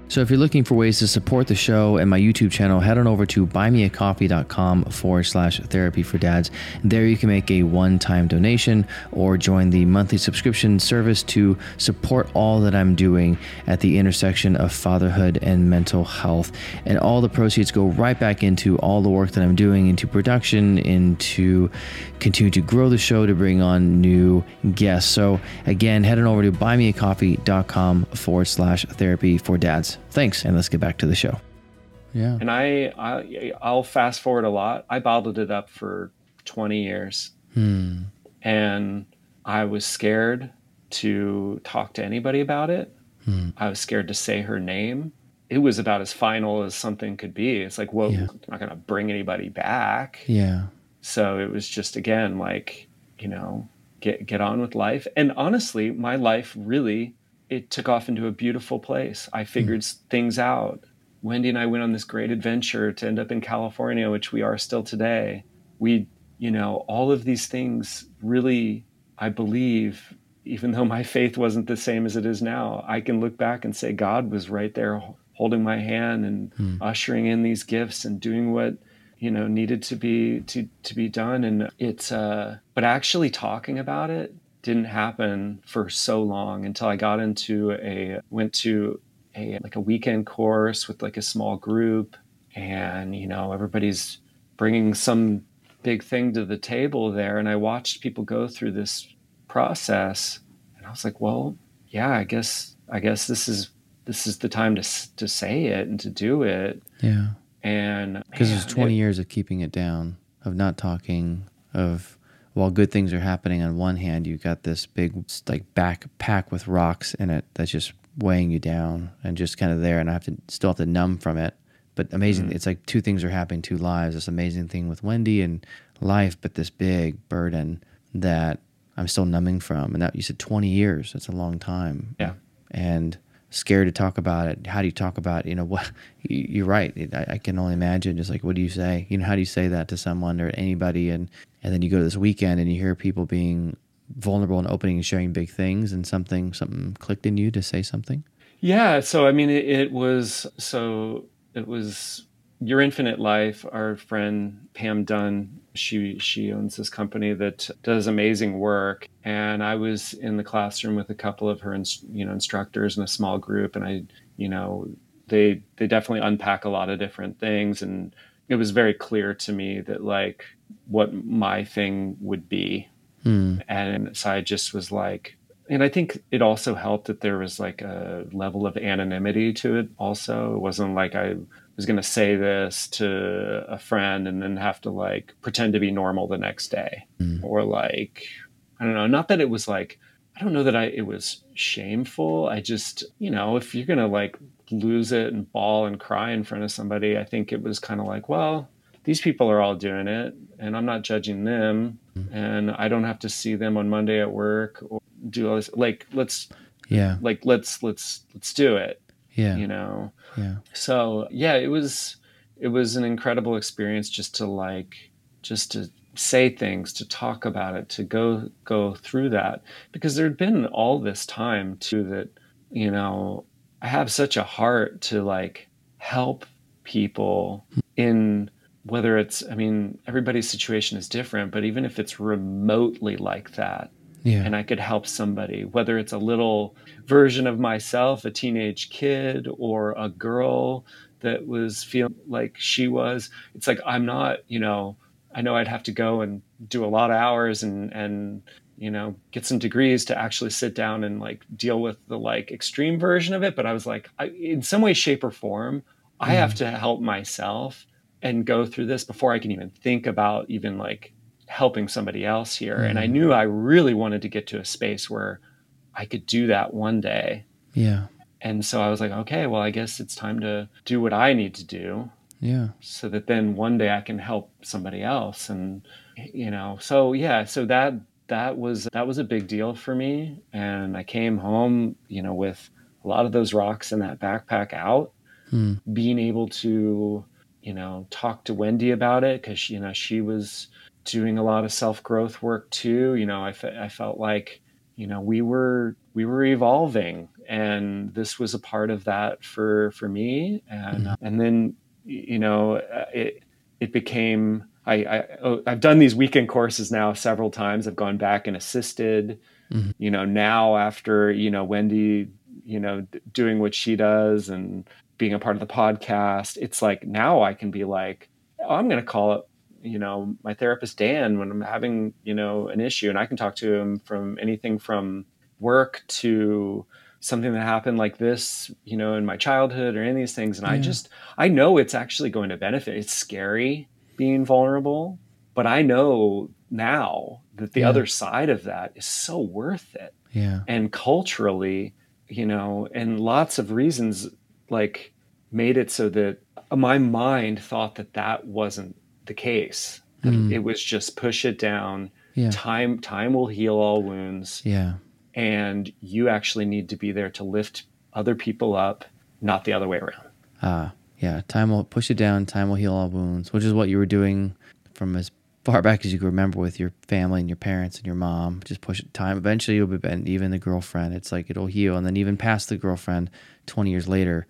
So, if you're looking for ways to support the show and my YouTube channel, head on over to buymeacoffee.com forward slash therapy for dads. There you can make a one time donation or join the monthly subscription service to support all that I'm doing at the intersection of fatherhood and mental health. And all the proceeds go right back into all the work that I'm doing into production, into continue to grow the show to bring on new guests. So, again, head on over to buymeacoffee.com forward slash therapy for dads. Thanks, and let's get back to the show. Yeah. and I, I i'll fast forward a lot i bottled it up for 20 years Hmm. and I was scared to talk to anybody about it. Hmm. I was scared to say her name. It was about as final as something could be. It's like, well, Yeah. I'm not going to bring anybody back. Yeah. So it was just again like, you know, get get on with life. And honestly, my life really it took off into a beautiful place. I figured s things out. Wendy and I went on this great adventure to end up in California, which we are still today. We, you know, all of these things really I believe even though my faith wasn't the same as it is now, I can look back and say God was right there holding my hand and Hmm. ushering in these gifts and doing what you know needed to be to to be done and it's uh but actually talking about it didn't happen for so long until I got into a went to a like a weekend course with like a small group. And you know everybody's bringing some big thing to the table there. And I watched people go through this process. And I was like well yeah I guess I guess this is this is the time to to say it and to do it. Yeah. and Because man, 20 it- years of keeping it down, of not talking, of while good things are happening on one hand, you've got this big like backpack with rocks in it that's just weighing you down and just kind of there, and I have to still have to numb from it. But amazing, mm. it's like two things are happening, two lives. This amazing thing with Wendy and life, but this big burden that I'm still numbing from. And that you said 20 years, that's a long time yeah and scared to talk about it. How do you talk about, you know, what you- you're right. I, I can only imagine just like, what do you say? You know, how do you say that to someone or anybody? And, and then you go to this weekend and you hear people being vulnerable and opening and sharing big things and something, something clicked in you to say something. Yeah, so I mean, it, it was so it was your infinite life. Our friend Pam Dunn, she she owns this company that does amazing work, and I was in the classroom with a couple of her you know instructors in a small group, and I you know they they definitely unpack a lot of different things and it was very clear to me that like what my thing would be Hmm. and so i just was like and i think it also helped that there was like a level of anonymity to it also it wasn't like i was going to say this to a friend and then have to like pretend to be normal the next day Hmm. or like i don't know not that it was like i don't know that i it was shameful i just you know if you're going to like lose it and bawl and cry in front of somebody i think it was kind of like well these people are all doing it and i'm not judging them and i don't have to see them on monday at work or do all this like let's Yeah. like let's let's let's do it Yeah. you know Yeah. so yeah it was it was an incredible experience just to like just to say things to talk about it to go go through that because there'd been all this time too that you know i have such a heart to like help people in whether it's i mean everybody's situation is different but even if it's remotely like that Yeah. and I could help somebody, whether it's a little version of myself, a teenage kid, or a girl that was feeling like she was. It's like I'm not, you know, I know I'd have to go and do a lot of hours and and you know get some degrees to actually sit down and like deal with the like extreme version of it. But I was like, I, in some way, shape, or form, I have mm. to help myself and go through this before I can even think about even like helping somebody else here. And I Mhm. knew I really wanted to get to a space where I could do that one day. Yeah. And so I was like, okay, well, I guess it's time to do what I need to do Yeah. so that then one day I can help somebody else. And, you know, so yeah, so that, that was, that was a big deal for me. And I came home, you know, with a lot of those rocks in that backpack out, Hmm. being able to, you know, talk to Wendy about it because, you know, she was doing a lot of self growth work too. You know, I, fe- I felt like, you know, we were, we were evolving and this was a part of that for, for me. And, uh, and then, you know, uh, it, it became, I, I, oh, I've done these weekend courses now several times. I've gone back and assisted, Mhm. you know, now after, you know, Wendy, you know, d- doing what she does and being a part of the podcast, it's like now I can be like, oh, I'm going to call it, you know, my therapist Dan when I'm having, you know, an issue and I can talk to him from anything from work to something that happened like this, you know, in my childhood or any of these things. And I just, I know it's actually going to benefit. It's scary being vulnerable, but I know now that the Yeah. other side of that is so worth it Yeah. and culturally you know and lots of reasons like made it so that my mind thought that that wasn't the case Mm. it was just push it down Yeah. time time will heal all wounds Yeah. and you actually need to be there to lift other people up not the other way around Ah, yeah. Time will push it down. Time will heal all wounds, which is what you were doing from as far back as you can remember with your family and your parents and your mom. Just push it. Time. Eventually, you'll be and even the girlfriend. It's like it'll heal, and then even past the girlfriend, twenty years later.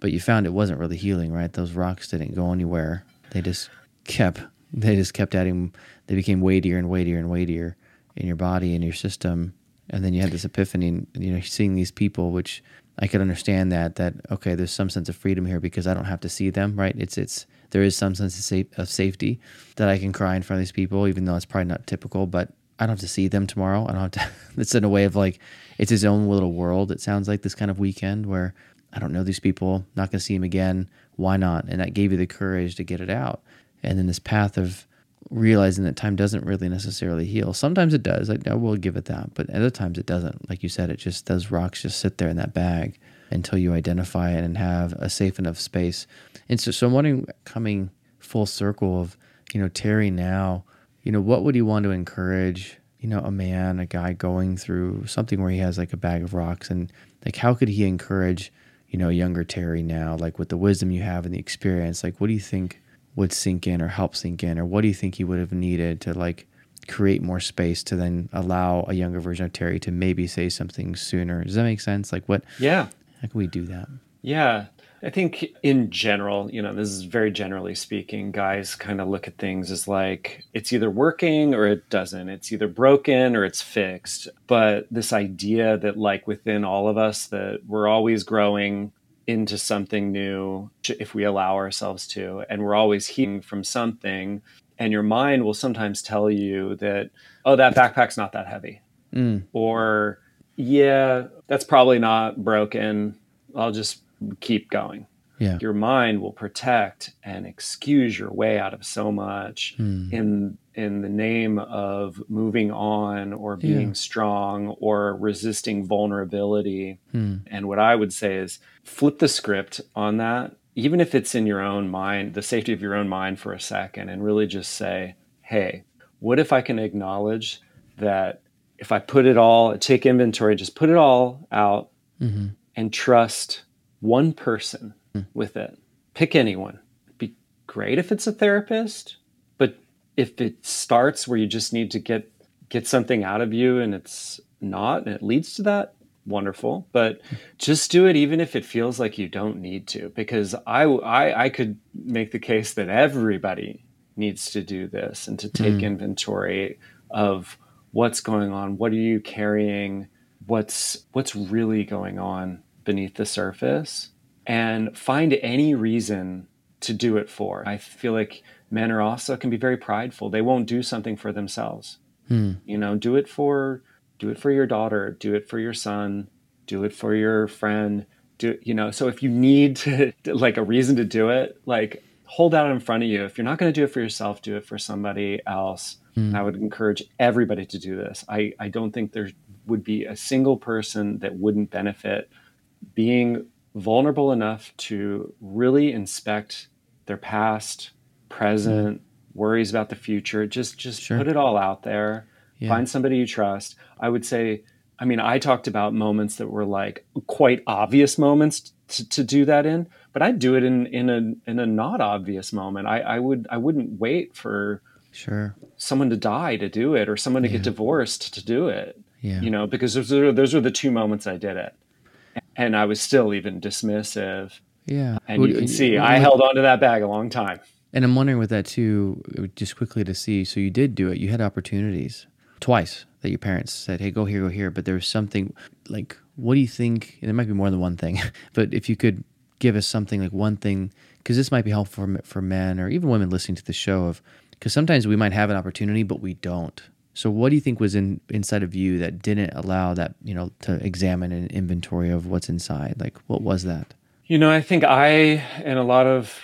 But you found it wasn't really healing, right? Those rocks didn't go anywhere. They just kept. They just kept adding. They became weightier and weightier and weightier in your body and your system. And then you had this epiphany, and, you know, seeing these people, which I could understand that that okay, there's some sense of freedom here because I don't have to see them, right? It's it's there is some sense of, safe, of safety that I can cry in front of these people, even though it's probably not typical. But I don't have to see them tomorrow. I don't have to. it's in a way of like it's his own little world. It sounds like this kind of weekend where I don't know these people, not going to see him again. Why not? And that gave you the courage to get it out. And then this path of realizing that time doesn't really necessarily heal. Sometimes it does. I, I will give it that. But other times it doesn't. Like you said, it just those rocks just sit there in that bag until you identify it and have a safe enough space. And so, so I'm wondering, coming full circle of, you know, Terry now, you know, what would you want to encourage, you know, a man, a guy going through something where he has like a bag of rocks and like how could he encourage, you know, younger Terry now, like with the wisdom you have and the experience, like what do you think would sink in or help sink in, or what do you think he would have needed to like create more space to then allow a younger version of Terry to maybe say something sooner? Does that make sense? Like what yeah how can we do that? Yeah. I think in general, you know, this is very generally speaking, guys kind of look at things as like it's either working or it doesn't. It's either broken or it's fixed. But this idea that, like, within all of us, that we're always growing into something new if we allow ourselves to. And we're always healing from something. And your mind will sometimes tell you that, oh, that backpack's not that heavy. Mm. Or, yeah, that's probably not broken. I'll just keep going. Yeah. Your mind will protect and excuse your way out of so much mm. in in the name of moving on or being yeah. strong or resisting vulnerability. Mm. And what I would say is flip the script on that, even if it's in your own mind, the safety of your own mind for a second, and really just say, hey, what if I can acknowledge that if I put it all, take inventory, just put it all out mm-hmm. and trust one person mm. with it. Pick anyone. It'd be great if it's a therapist, but if it starts where you just need to get get something out of you and it's not and it leads to that, wonderful. But just do it even if it feels like you don't need to, because I I, I could make the case that everybody needs to do this and to take mm. inventory of what's going on what are you carrying what's what's really going on beneath the surface and find any reason to do it for i feel like men are also can be very prideful they won't do something for themselves hmm. you know do it for do it for your daughter do it for your son do it for your friend do you know so if you need to like a reason to do it like hold out in front of you if you're not going to do it for yourself do it for somebody else Mm. I would encourage everybody to do this. I, I don't think there would be a single person that wouldn't benefit being vulnerable enough to really inspect their past, present, mm. worries about the future. Just just sure. put it all out there. Yeah. Find somebody you trust. I would say, I mean, I talked about moments that were like quite obvious moments to, to do that in, but I'd do it in in a in a not obvious moment. I, I would I wouldn't wait for sure someone to die to do it or someone to yeah. get divorced to do it yeah you know because those are, those are the two moments i did it and i was still even dismissive. Yeah. And you can see i held on to that bag a long time. And i'm wondering with that too just quickly to see so you did do it. You had opportunities twice that your parents said hey go here go here. But there was something like what do you think and there might be more than one thing but if you could give us something like one thing because this might be helpful for, for men or even women listening to the show of because sometimes we might have an opportunity but we don't so what do you think was in inside of you that didn't allow that you know to examine an inventory of what's inside? Like what was that? You know i think i and a lot of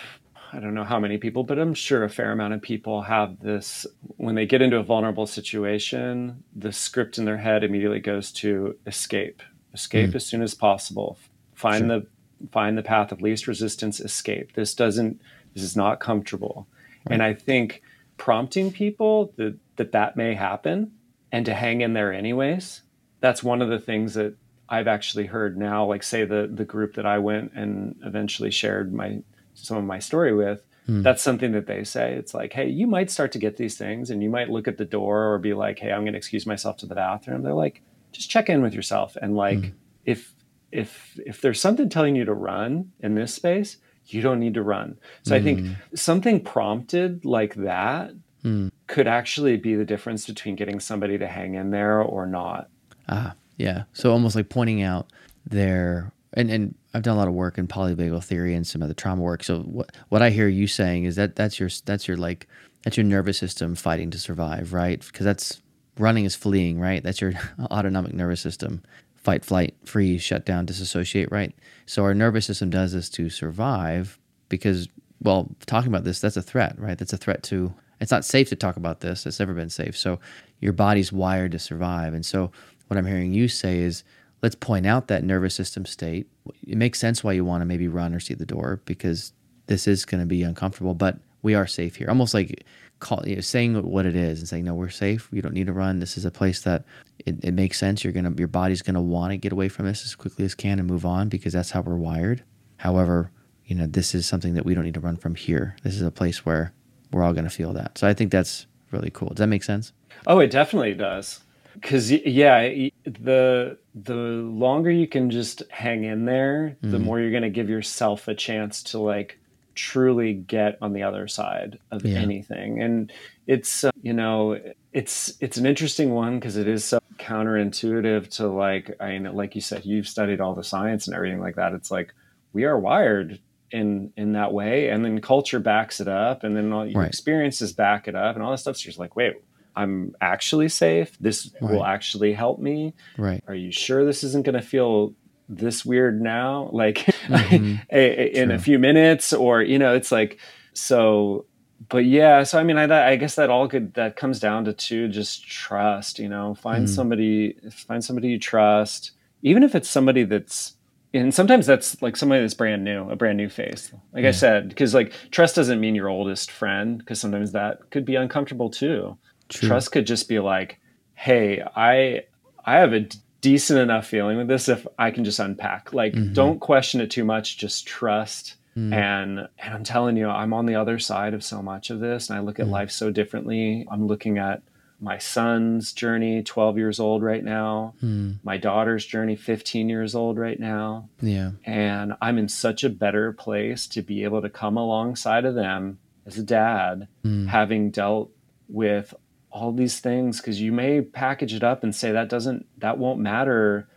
i don't know how many people but i'm sure a fair amount of people have this. When they get into a vulnerable situation the script in their head immediately goes to escape. Escape mm. as soon as possible. Find sure. the find the path of least resistance escape. This doesn't this is not comfortable. Right. and i think prompting people that, that that may happen and to hang in there anyways that's one of the things that i've actually heard now like say the the group that i went and eventually shared my some of my story with hmm. that's something that they say it's like hey you might start to get these things and you might look at the door or be like hey i'm going to excuse myself to the bathroom they're like just check in with yourself and like hmm. if if if there's something telling you to run in this space you don't need to run. So mm. I think mm. something prompted like that mm. Could actually be the difference between getting somebody to hang in there or not. Ah, yeah. So almost like pointing out their and and I've done a lot of work in polyvagal theory and some of the trauma work. So what what I hear you saying is that that's your that's your like that's your nervous system fighting to survive, right? Because that's running is fleeing, right? That's your autonomic nervous system fight, flight, freeze, shut down, disassociate, right? So our nervous system does this to survive because, well, talking about this, that's a threat, right? That's a threat to, it's not safe to talk about this. It's never been safe. So your body's wired to survive. And so what I'm hearing you say is, let's point out that nervous system state. It makes sense why you want to maybe run or see the door because this is going to be uncomfortable, but we are safe here. Almost like call, you know, saying what it is and saying, no, we're safe. You don't need to run. This is a place that it, it makes sense. You're gonna, your body's gonna want to get away from this as quickly as can and move on because that's how we're wired. However, you know, this is something that we don't need to run from here. This is a place where we're all gonna feel that. So I think that's really cool. Does that make sense? Oh, it definitely does. Because yeah, the the longer you can just hang in there, mm-hmm. the more you're gonna give yourself a chance to like truly get on the other side of yeah. anything and it's uh, you know it's it's an interesting one because it is so counterintuitive to like i mean like you said you've studied all the science and everything like that it's like we are wired in in that way and then culture backs it up and then all your Right. experiences back it up and all that stuff so you're just like wait i'm actually safe this will actually help me Right. are you sure this isn't going to feel this weird now like Mhm. in a few minutes or you know it's like so but yeah so i mean i, I guess that all could that comes down to two just trust you know find Mm. somebody find somebody you trust even if it's somebody that's and sometimes that's like somebody that's brand new a brand new face like i said because like trust doesn't mean your oldest friend because sometimes that could be uncomfortable too True. trust could just be like hey i i have a d- decent enough feeling with this if i can just unpack like Mhm. don't question it too much just trust Mm. and and i'm telling you i'm on the other side of so much of this and i look at Mm. life so differently i'm looking at my son's journey 12 years old right now Mm. my daughter's journey 15 years old right now Yeah. and i'm in such a better place to be able to come alongside of them as a dad Mm. having dealt with all these things because you may package it up and say that doesn't that won't matter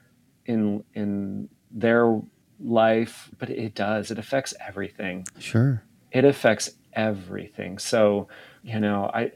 in in their life but it does it affects everything Sure. it affects everything so you know i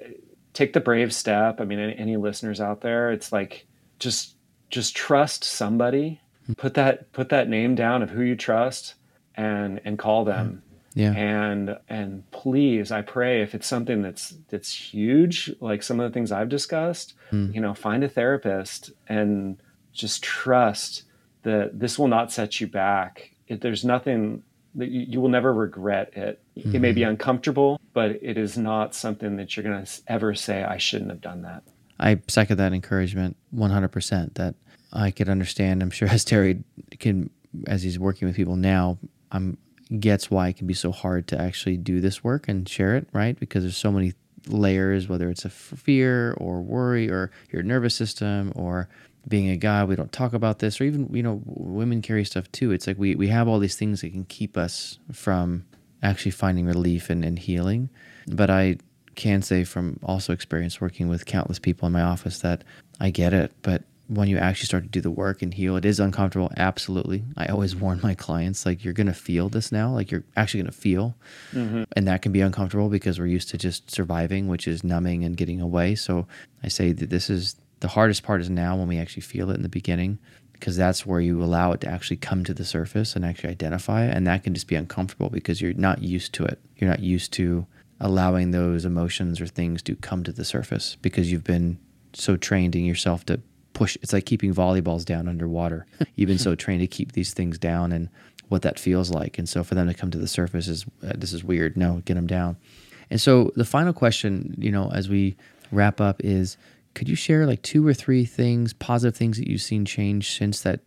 take the brave step. I mean any, any listeners out there it's like just just trust somebody. Hmm. Put that put that name down of who you trust and and call them. Hmm. Yeah. and and please i pray if it's something that's that's huge like some of the things i've discussed Mm. you know find a therapist and just trust that this will not set you back. If there's nothing that you, you will never regret it. It may be mm-hmm. uncomfortable but it is not something that you're going to ever say i shouldn't have done that I second that encouragement 100% that I could understand. I'm sure as Terry can, as he's working with people now, I'm gets why it can be so hard to actually do this work and share it, right? Because there's so many layers, whether it's a fear or worry or your nervous system or being a guy, we don't talk about this, or even, you know, women carry stuff too. It's like we, we have all these things that can keep us from actually finding relief and, and healing. But I can say from also experience working with countless people in my office that I get it. But when you actually start to do the work and heal, it is uncomfortable. Absolutely. I always warn my clients like, you're going to feel this now. Like, you're actually going to feel. Mm-hmm. And that can be uncomfortable because we're used to just surviving, which is numbing and getting away. So I say that this is the hardest part is now when we actually feel it in the beginning because that's where you allow it to actually come to the surface and actually identify it. And that can just be uncomfortable because you're not used to it. You're not used to allowing those emotions or things to come to the surface because you've been so trained in yourself to push. It's like keeping volleyballs down underwater. You've been so trained to keep these things down and what that feels like. And so for them to come to the surface is uh, this is weird. No, get them down. And so the final question, you know, as we wrap up is could you share like two or three things, positive things that you've seen change since that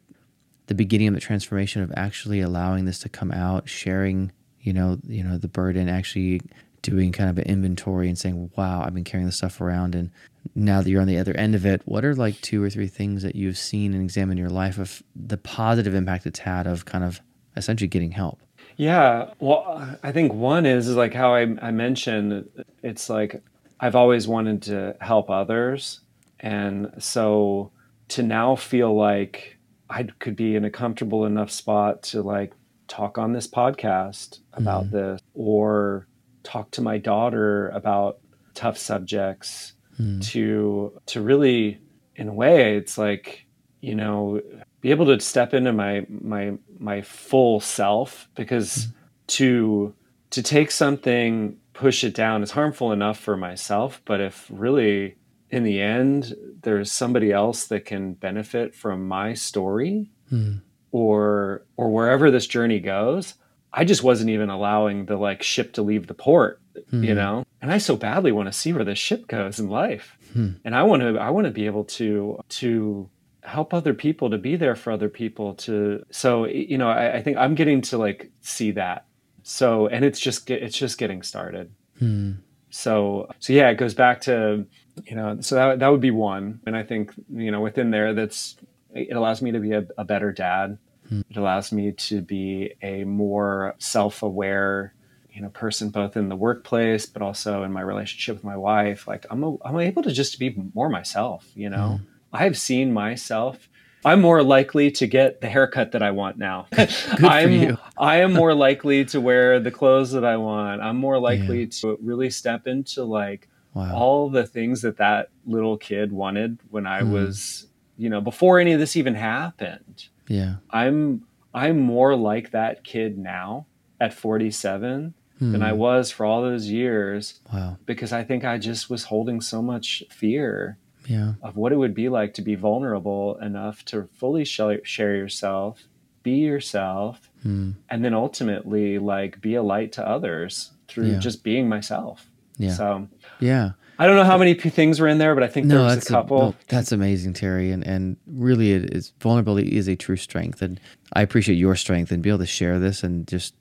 the beginning of the transformation of actually allowing this to come out, sharing, you know, you know, the burden, actually doing kind of an inventory and saying, "Wow, I've been carrying this stuff around," and now that you're on the other end of it, what are like two or three things that you've seen and examined in your life of the positive impact it's had of kind of essentially getting help? Yeah, well, I think one is, is like how I, I mentioned, it's like I've always wanted to help others. And so to now feel like I could be in a comfortable enough spot to like talk on this podcast about mm-hmm. this or talk to my daughter about tough subjects mm. to to really in a way it's like you know be able to step into my my my full self. Because mm. to to take something push it down is harmful enough for myself but if really in the end there's somebody else that can benefit from my story Hmm. or or wherever this journey goes i just wasn't even allowing the like ship to leave the port you Mhm. know and i so badly want to see where this ship goes in life Hmm. and i want to i want to be able to to help other people to be there for other people to so you know I, I think i'm getting to like see that so and it's just it's just getting started. Hmm. so so yeah it goes back to you know so that, that would be one. And i think you know within there that's it allows me to be a, a better dad. It allows me to be a more self-aware you know person both in the workplace but also in my relationship with my wife. Like i'm, a, I'm able to just be more myself you know? I've seen myself I'm more likely to get the haircut that I want now. I'm I am more likely to wear the clothes that I want. I'm more likely yeah. to really step into like wow. all the things that that little kid wanted when I mm. was, you know, before any of this even happened. Yeah. I'm I'm more like that kid now at 47 mm. than I hmm. was for all those years. Wow. Because I think I just was holding so much fear yeah. of what it would be like to be vulnerable enough to fully share yourself, be yourself, mm. and then ultimately like be a light to others through yeah. just being myself. Yeah. So yeah. I don't know how many things were in there, but I think no, there's a couple. A, no, that's amazing, Terry. And and really, it is vulnerability is a true strength, and I appreciate your strength and be able to share this and just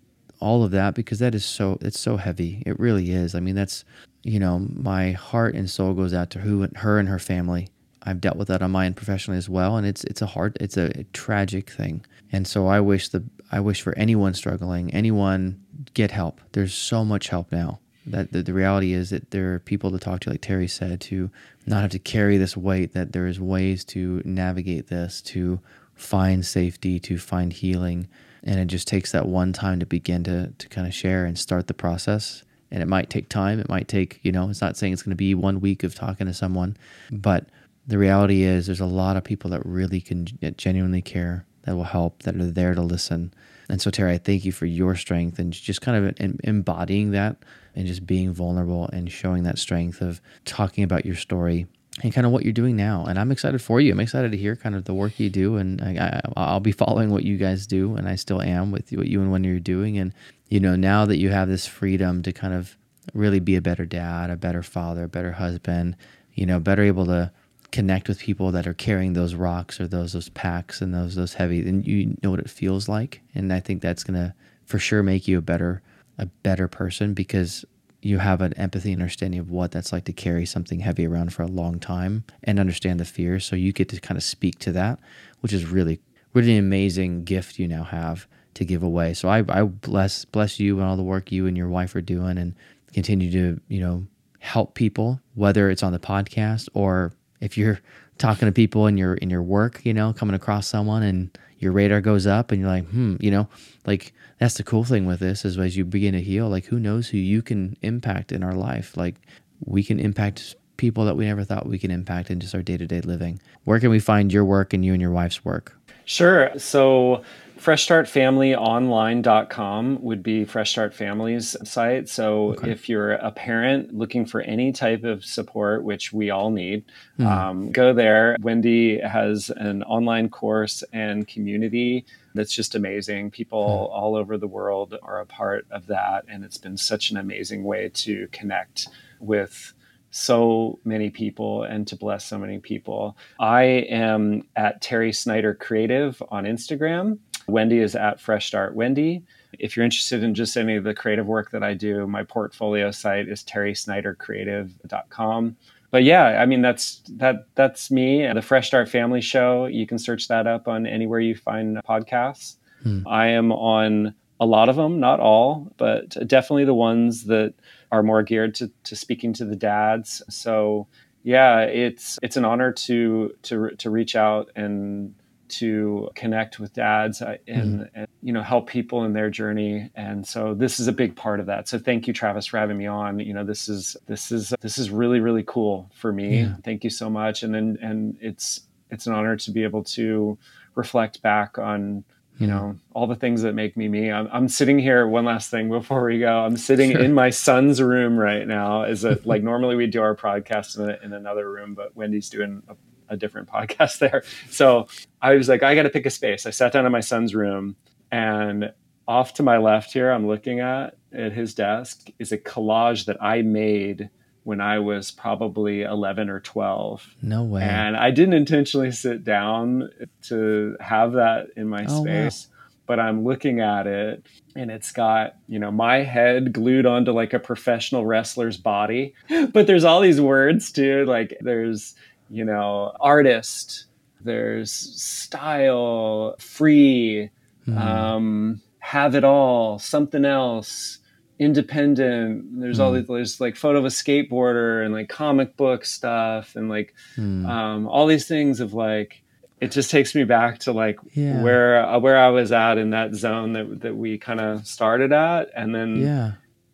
all of that because that is so it's so heavy. It really is. I mean, that's you know, my heart and soul goes out to who, her and her family. I've dealt with that on my end professionally as well, and it's it's a hard, it's a, tragic thing. And so I wish the I wish for anyone struggling, anyone get help. There's so much help now. That the, the reality is that there are people to talk to, like Terry said, to not have to carry this weight. That there is ways to navigate this, to find safety, to find healing, and it just takes that one time to begin to to kind of share and start the process and it might take time. It might take, you know, it's not saying it's going to be one week of talking to someone, but the reality is there's a lot of people that really can genuinely care, that will help, that are there to listen. And so, Terry, I thank you for your strength and just kind of embodying that and just being vulnerable and showing that strength of talking about your story and kind of what you're doing now. And I'm excited for you. I'm excited to hear kind of the work you do, and I, will be following what you guys do, and I still am with what you and when you're doing. And you know, now that you have this freedom to kind of really be a better dad, a better father, a better husband, you know, better able to connect with people that are carrying those rocks or those those packs and those those heavy, and you know what it feels like. And I think that's gonna for sure make you a better a better person because you have an empathy and understanding of what that's like to carry something heavy around for a long time and understand the fear. So you get to kind of speak to that, which is really really an amazing gift you now have to give away. So I, I bless bless you and all the work you and your wife are doing, and continue to you know help people, whether it's on the podcast or if you're talking to people in your in your work, you know, coming across someone and your radar goes up and you're like, hmm, you know, like that's the cool thing with this is as you begin to heal, like who knows who you can impact in our life. Like we can impact people that we never thought we can impact in just our day to day living. Where can we find your work and you and your wife's work? Sure. So freshstartfamilyonline.com would be fresh start family's site so okay. if you're a parent looking for any type of support which we all need mm. um, go there wendy has an online course and community that's just amazing people mm. all over the world are a part of that and it's been such an amazing way to connect with so many people and to bless so many people. I am at Terry Snyder Creative on Instagram. Wendy is at Fresh Start Wendy. If you're interested in just any of the creative work that I do, my portfolio site is terrysnydercreative.com. But yeah, I mean that's that that's me, and the Fresh Start Family Show. You can search that up on anywhere you find podcasts. Hmm. I am on a lot of them, not all, but definitely the ones that are more geared to, to speaking to the dads. So yeah, it's it's an honor to to to reach out and to connect with dads uh, and, mm. and, you know help people in their journey. And so this is a big part of that. So thank you travis for having me on. You know this is this is this is really really cool for me. Yeah. thank you so much. And then and it's it's an honor to be able to reflect back on you know all the things that make me me. I'm, I'm sitting here one last thing before we go. I'm sitting sure. in my son's room right now. Is it like normally we do our podcast in, a, in another room but wendy's doing a a different podcast there. So I was like, I got to pick a space. I sat down in my son's room, and off to my left here, I'm looking at at his desk is a collage that I made when I was probably 11 or 12. No way. And I didn't intentionally sit down to have that in my oh, space. Wow. But I'm looking at it and it's got, you know, my head glued onto like a professional wrestler's body. But there's all these words too. Like there's you know, artist, there's style, free, mm. um, have it all, something else, independent. There's mm. all these, there's like photo of a skateboarder and like comic book stuff and like mm. um, all these things of like, it just takes me back to like Yeah. where uh, where I was at in that zone that that we kind of started at, and then Yeah.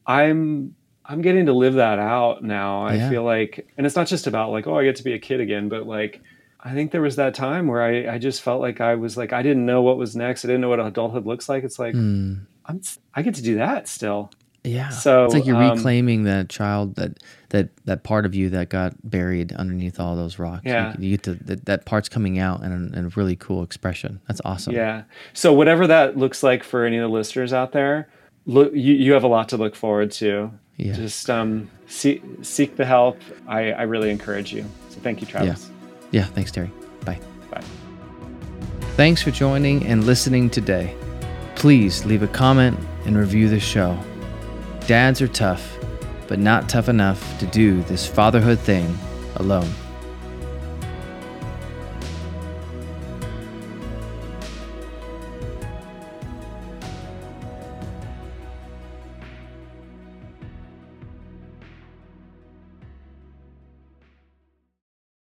I'm I'm getting to live that out now. I Yeah. feel like, and it's not just about like, oh, I get to be a kid again, but like, I think there was that time where I, I just felt like I was like, I didn't know what was next. I didn't know what adulthood looks like. It's like, Mm. I'm, I get to do that still. Yeah. So, it's like you're um, reclaiming that child that that that part of you that got buried underneath all those rocks. You- Yeah. You, get to that, that part's coming out in, a- in a really cool expression. That's awesome. Yeah. So whatever that looks like for any of the listeners out there, look, you, you have a lot to look forward to. Yeah. Just um, seek, seek the help. I, I really encourage you. So thank you, Travis. Yeah. Thanks, Terry. Bye. Bye. Thanks for joining and listening today. Please leave a comment and review the show. Dads are tough, but not tough enough to do this fatherhood thing alone.